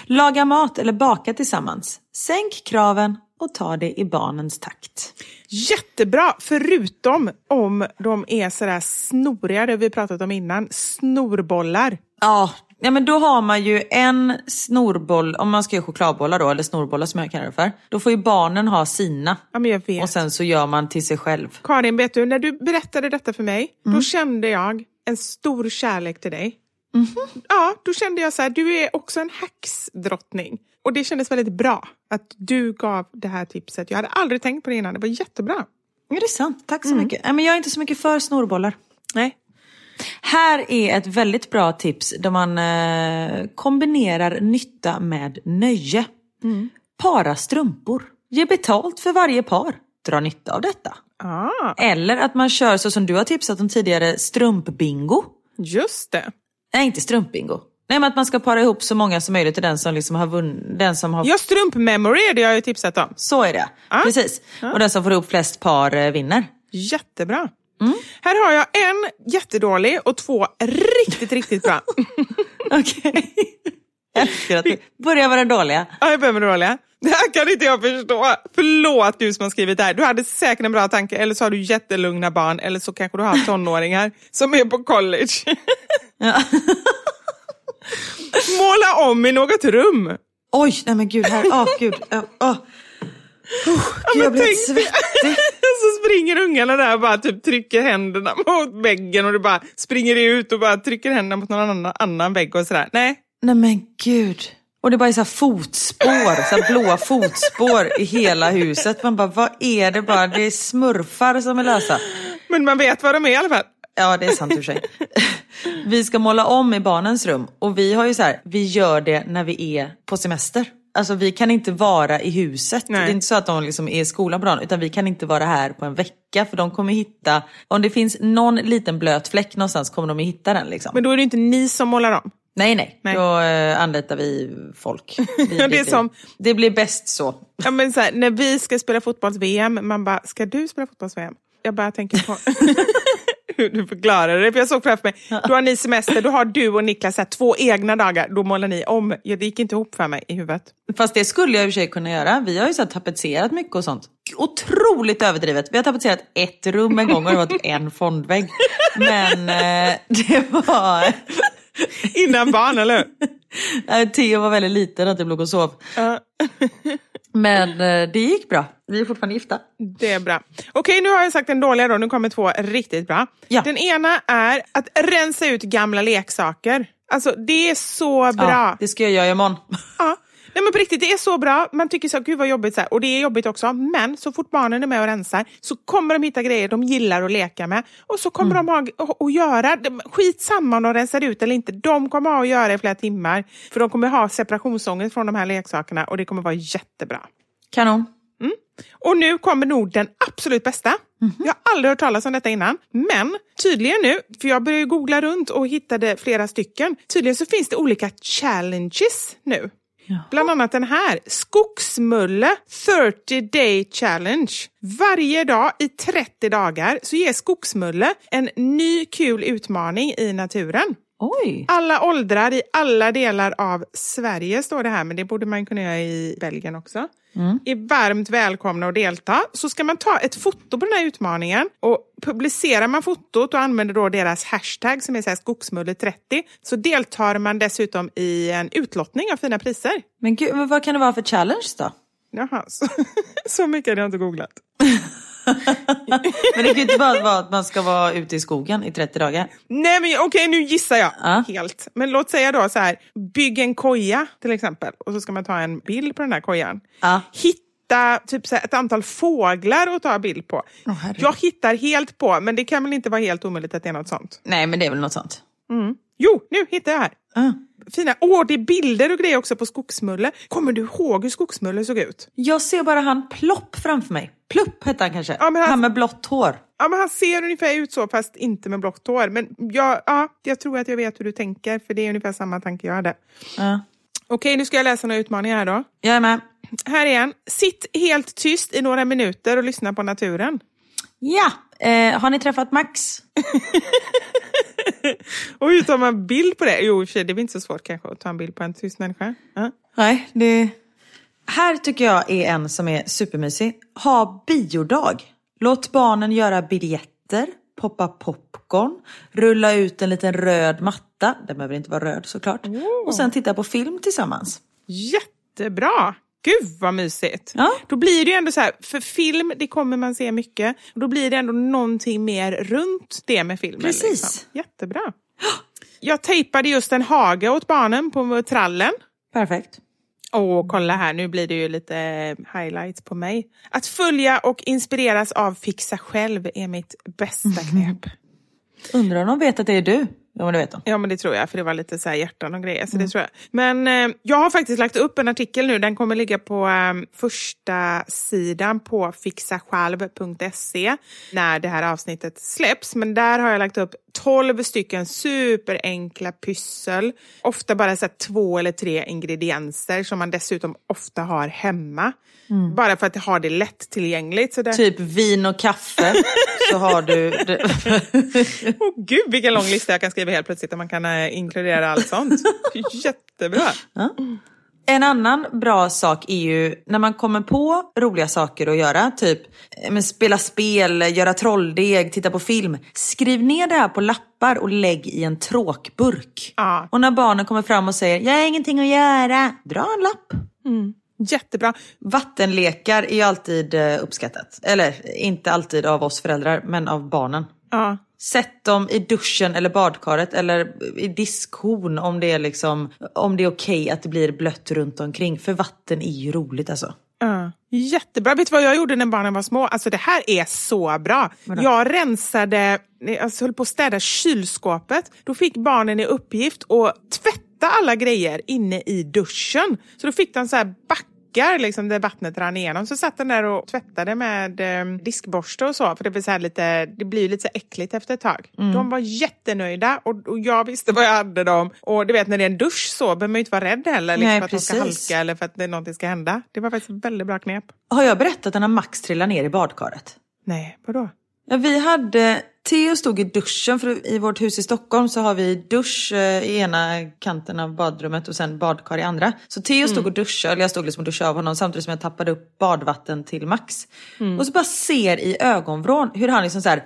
Laga mat eller baka tillsammans. Sänk kraven och ta det i barnens takt. Jättebra, förutom om de är sådär snoriga, det har vi pratat om innan. Snorbollar. Ja, ja, men då har man ju en snorboll, om man ska göra chokladbollar då, eller snorbollar som jag kallar det för. Då får ju barnen ha sina Ja, men jag vet. och sen så gör man till sig själv. Karin, vet du, när du berättade detta för mig, Mm. då kände jag en stor kärlek till dig. Mhm. Ja, då kände jag så här, du är också en häxdrottning. Och det kändes väldigt bra att du gav det här tipset. Jag hade aldrig tänkt på det innan, det var jättebra. Ja, det är sant. Tack så mycket. Nej, men jag är inte så mycket för snorbollar. Nej. Här är ett väldigt bra tips där man eh, kombinerar nytta med nöje. Para strumpor. Ge betalt för varje par. Dra nytta av detta. Ah, Eller att man kör så som du har tipsat om tidigare, strumpbingo. just det. Nej, inte strumpbingo. Nej, men att man ska para ihop så många som möjligt till den som liksom har vunnit. Den som har... Ja, strumpmemory är det jag har ju tipsat om. Så är det. Ja. Precis. Och den som får ihop flest par eh, vinner. Jättebra. Mm. Här har jag en jättedålig och två riktigt, riktigt bra. [laughs] Okej. Jag älskar att du börjar med den dåliga. Ja, jag börjar med det dåliga. Det här kan inte jag förstå. Förlåt du som har skrivit det här. Du hade säkert en bra tanke, eller så har du jättelugna barn, eller så kanske du har tonåringar som är på college. [laughs] Ja. Måla om i något rum. Oj, nej men gud. Här. Åh, gud. Åh. Oh, gud, jag blir helt svettig. [laughs] så springer ungarna där och bara typ trycker händerna mot väggen och du bara springer ut och bara trycker händerna mot någon annan, annan vägg och sådär. Nej, Nej men gud. Och det bara är så fotspår, så blåa fotspår i hela huset. Man bara, vad är det bara? Det är smurfar som är lösa. men man vet vad de är i alla fall. Ja, det är sant i och för sig. [laughs] Vi ska måla om i barnens rum och vi har ju så här, vi gör det när vi är på semester. Alltså vi kan inte vara i huset. Nej. Det är inte så att de liksom är i skolan på dagen, utan vi kan inte vara här på en vecka för de kommer hitta, om det finns någon liten blöt fläck någonstans kommer de att hitta den liksom. Men då är det inte ni som målar om. nej, nej, Nej. då eh, anlitar vi folk. [laughs] Vi, det är som- det blir bäst så. Ja, men så här, när vi ska spela fotbolls-VM, man bara, ska du spela fotbolls-VM? Jag bara tänker på [laughs] hur du förklarar det. För jag såg framför mig, då har ni semester, då har du och Niklas här, två egna dagar, då målar ni om. Ja, det gick inte ihop för mig i huvudet. Fast det skulle jag i och för sig kunna göra. Vi har ju så här tapetserat mycket och sånt. Otroligt överdrivet. Vi har tapetserat ett rum en gång och det var typ en fondvägg. Men eh, det var... Innan barn, eller hur? [laughs] Theo var väldigt liten att jag låg och sov. Ja, Men eh, det gick bra. Vi är fortfarande gifta. det är bra. Okej, nu har jag sagt den dåliga då, nu kommer två riktigt bra. Ja. Den ena är att rensa ut gamla leksaker. Alltså, det är så bra. Ja, det ska jag göra imorgon. Ja. [laughs] Nej men på riktigt, det är så bra. Man tycker så, gud vad jobbigt, så här. och det är jobbigt också. Men så fort barnen är med och rensar så kommer de hitta grejer de gillar att leka med. Och så kommer de ha att- göra, de- skitsamma om de rensar ut eller inte, de kommer ha att göra i flera timmar. För de kommer ha separationsångest från de här leksakerna och det kommer vara jättebra. Kanon. Och nu kommer nog den absolut bästa. Jag har aldrig hört talas om detta innan. Men tydligen nu, för jag började googla runt och hittade flera stycken. Tydligen så finns det olika challenges nu. Bland annat den här, Skogsmulle 30 Day Challenge. Varje dag i 30 dagar så ger Skogsmulle en ny kul utmaning i naturen. Oj! Alla åldrar i alla delar av Sverige står det här, men det borde man kunna göra i Belgien också. Mm. Är varmt välkomna att delta. Så ska man ta ett foto på den här utmaningen och publicerar man fotot och använder då deras hashtag som är så här skogsmulle30 så deltar man dessutom i en utlottning av fina priser. Men gud, men vad kan det vara för challenge då? Jaha, så, [laughs] så mycket hade jag inte googlat. [laughs] Men det kan ju inte bara vara att man ska vara ute i skogen i 30 dagar. Nej men okej, nu gissar jag Ja. helt. Men låt säga då så här, bygg en koja till exempel och så ska man ta en bild på den här kojan. Ja. Hitta typ så ett antal fåglar att ta bild på. herregud. jag hittar helt på, men det kan väl inte vara helt omöjligt att det är något sånt. Nej, men det är väl något sånt. Jo, nu hittar jag här. Ja. Fina, åh det är bilder och grejer också på skogsmulle. Kommer du ihåg hur skogsmulle såg ut? Jag ser bara han Plopp framför mig. Plupp hette han kanske. Ja, han- Han med blått hår. Ja, men han ser ungefär ut så, fast inte med blått hår. Men jag, ja, jag tror att jag vet hur du tänker, för det är ungefär samma tanke jag hade. Ja. Okej, nu ska jag läsa några utmaningar här då. Jag är med. Här är en. Sitt helt tyst i några minuter och lyssna på naturen. Ja, eh, har ni träffat Max? [laughs] [laughs] Och hur tar man bild på det? Jo, i och för sig, det är väl inte så svårt kanske att ta en bild på en tyst människa. Ja. Nej, det... Här tycker jag är en som är supermysig. Ha biodag. Låt barnen göra biljetter, poppa popcorn, rulla ut en liten röd matta. Den behöver inte vara röd såklart. Och sen titta på film tillsammans. Jättebra! Gud vad mysigt! Ja. Då blir det ju ändå så här, för film det kommer man se mycket. Och då blir det ändå någonting mer runt det med filmen. Precis. Liksom. Jättebra. Jag tejpade just en hage åt barnen på trallen. Perfekt. Åh, kolla här, nu blir det ju lite highlights på mig. Att följa och inspireras av Fixa själv är mitt bästa [laughs] knep. Undrar om de vet att det är du? Ja, men det vet. Ja, men det tror jag, för det var lite så här hjärtan och grejer. Så det tror jag. Men eh, jag har faktiskt lagt upp en artikel nu, den kommer ligga på eh, första sidan på fixasjalv.se när det här avsnittet släpps. Men där har jag lagt upp 12 stycken superenkla pyssel. Ofta bara så två eller tre ingredienser som man dessutom ofta har hemma. Bara för att ha det lättillgängligt. Så där... Typ vin och kaffe. så har du... [laughs] Åh gud vilken lång lista jag kan skriva helt plötsligt där man kan eh, inkludera allt sånt. [laughs] Jättebra. En annan bra sak är ju när man kommer på roliga saker att göra, typ eh, spela spel, göra trolldeg, titta på film. Skriv ner det här på lappar och lägg i en tråkburk. Ja. Och när barnen kommer fram och säger jag har ingenting att göra, dra en lapp. Jättebra. Vattenlekar är ju alltid eh, uppskattat. Eller inte alltid av oss föräldrar, men av barnen. Ja. Sätt dem i duschen eller badkaret eller i diskhon om det är liksom om det är okej att det blir blött runt omkring. För vatten är ju roligt alltså. Ja. Jättebra. Vet du vad jag gjorde när barnen var små? Alltså det här är så bra. Jag rensade, alltså höll på att städa kylskåpet. Då fick barnen i uppgift att tvätta alla grejer inne i duschen. Så då fick de så här backar liksom, där vattnet rann igenom. Så satt den där och tvättade med eh, diskborste och så. För det blir, så lite, det blir lite så äckligt efter ett tag. De var jättenöjda och, och jag visste vad jag hade dem. Och du vet när det är en dusch så behöver man ju inte vara rädd heller. Liksom, Nej, för att de ska halka eller för att det, någonting ska hända. Det var faktiskt ett väldigt bra knep. Har jag berättat när Max trillade ner i badkaret? Nej, vadå? Ja, vi hade, Theo stod i duschen, för i vårt hus i Stockholm så har vi dusch eh, i ena kanten av badrummet och sen badkar i andra. Så Theo stod och duschade, eller jag stod liksom och duschade av honom samtidigt som jag tappade upp badvatten till Max. Och så bara ser i ögonvrån hur han liksom så här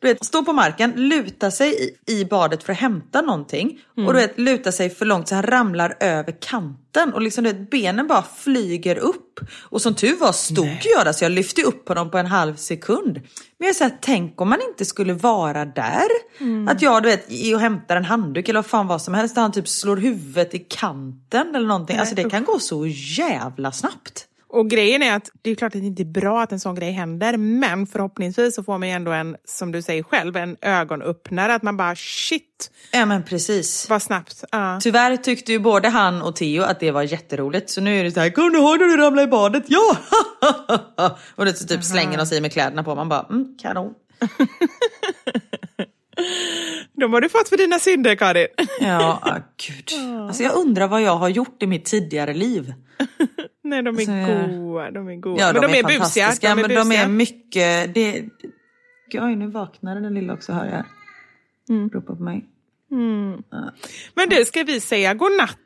du vet, står på marken, lutar sig i, i badet för att hämta någonting. Och du vet, lutar sig för långt så han ramlar över kanten. Och liksom, du vet, benen bara flyger upp. Och som tur var stod jag där så jag lyfte upp honom på en halv sekund. Men jag här, tänk om man inte skulle vara där. Att jag du vet, är och hämtar en handduk eller vad fan vad som helst. Där han typ slår huvudet i kanten eller någonting. Alltså det kan gå så jävla snabbt. Och grejen är att det är klart att det inte är bra att en sån grej händer, men förhoppningsvis så får man ju ändå en, som du säger själv, en ögonöppnare. Att man bara shit, Ja men precis. vad snabbt. Ja. Tyvärr tyckte ju både han och Theo att det var jätteroligt. Så nu är det så här, kommer du ihåg när du ramlade i badet? Ja! [laughs] och det så typ slänger de sig med kläderna på. Man bara, mm, kanon. [laughs] De har du fått för dina synder, Karin. Ja, ah, gud. [laughs] Alltså jag undrar vad jag har gjort i mitt tidigare liv. Nej, de är Så jag- goa. De är goa. Ja, men de, är, busiga. fantastiska, De är men busiga. de är mycket... Det... Oj, nu vaknade den lilla också, hör jag. Mm. Ropar på mig. Men du, ska vi säga godnatt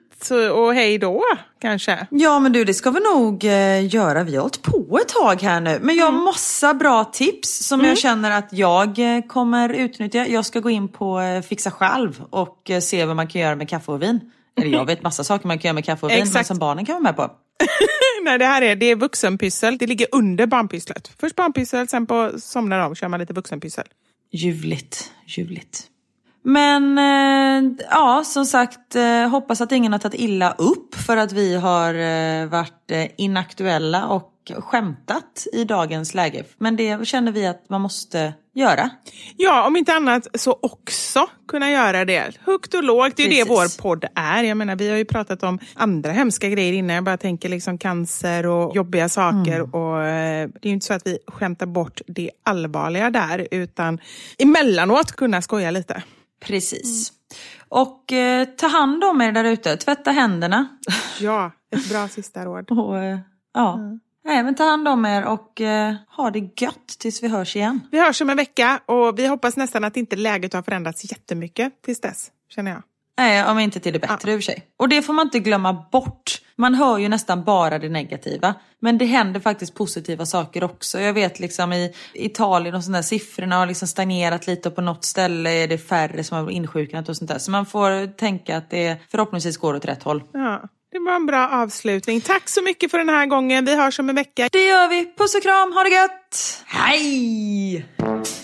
och hej då kanske? Ja men du det ska vi nog eh, göra. Vi har hållit på ett tag här nu. Men jag har massa bra tips som jag känner att jag eh, kommer utnyttja. Jag ska gå in på eh, Fixa själv och eh, se vad man kan göra med kaffe och vin. Eller jag vet massa saker man kan göra med kaffe och vin men som barnen kan vara med på. [laughs] Nej, det här är, det är vuxenpyssel. Det ligger under barnpysslet. Först barnpyssel, sen på somnar de kör man lite vuxenpyssel. Ljuvligt, ljuvligt. Men eh, ja, som sagt, eh, hoppas att ingen har tagit illa upp för att vi har eh, varit inaktuella och skämtat i dagens läge. Men det känner vi att man måste göra. Ja, om inte annat så också kunna göra det. Högt och lågt, det är ju det Precis. vår podd är. Jag menar, vi har ju pratat om andra hemska grejer innan. Jag bara tänker liksom cancer och jobbiga saker. Och, eh, det är ju inte så att vi skämtar bort det allvarliga där, utan emellanåt kunna skoja lite. Precis. Och eh, ta hand om er där ute, tvätta händerna. [laughs] Ja, ett bra sista råd. Och, eh, ja. Nej, men ta hand om er och eh, ha det gött tills vi hörs igen. Vi hörs om en vecka och vi hoppas nästan att inte läget har förändrats jättemycket tills dess, känner jag. Nej, om inte till det bättre i och för sig. Och det får man inte glömma bort. Man hör ju nästan bara det negativa. Men det händer faktiskt positiva saker också. Jag vet liksom i Italien och sådana siffrorna har liksom stagnerat lite och på något ställe är det färre som har insjuknat och sånt där. Så man får tänka att det förhoppningsvis går åt rätt håll. Ja, det var en bra avslutning. Tack så mycket för den här gången. Vi hörs om en vecka. Det gör vi. Puss och kram, ha det gött! Hej!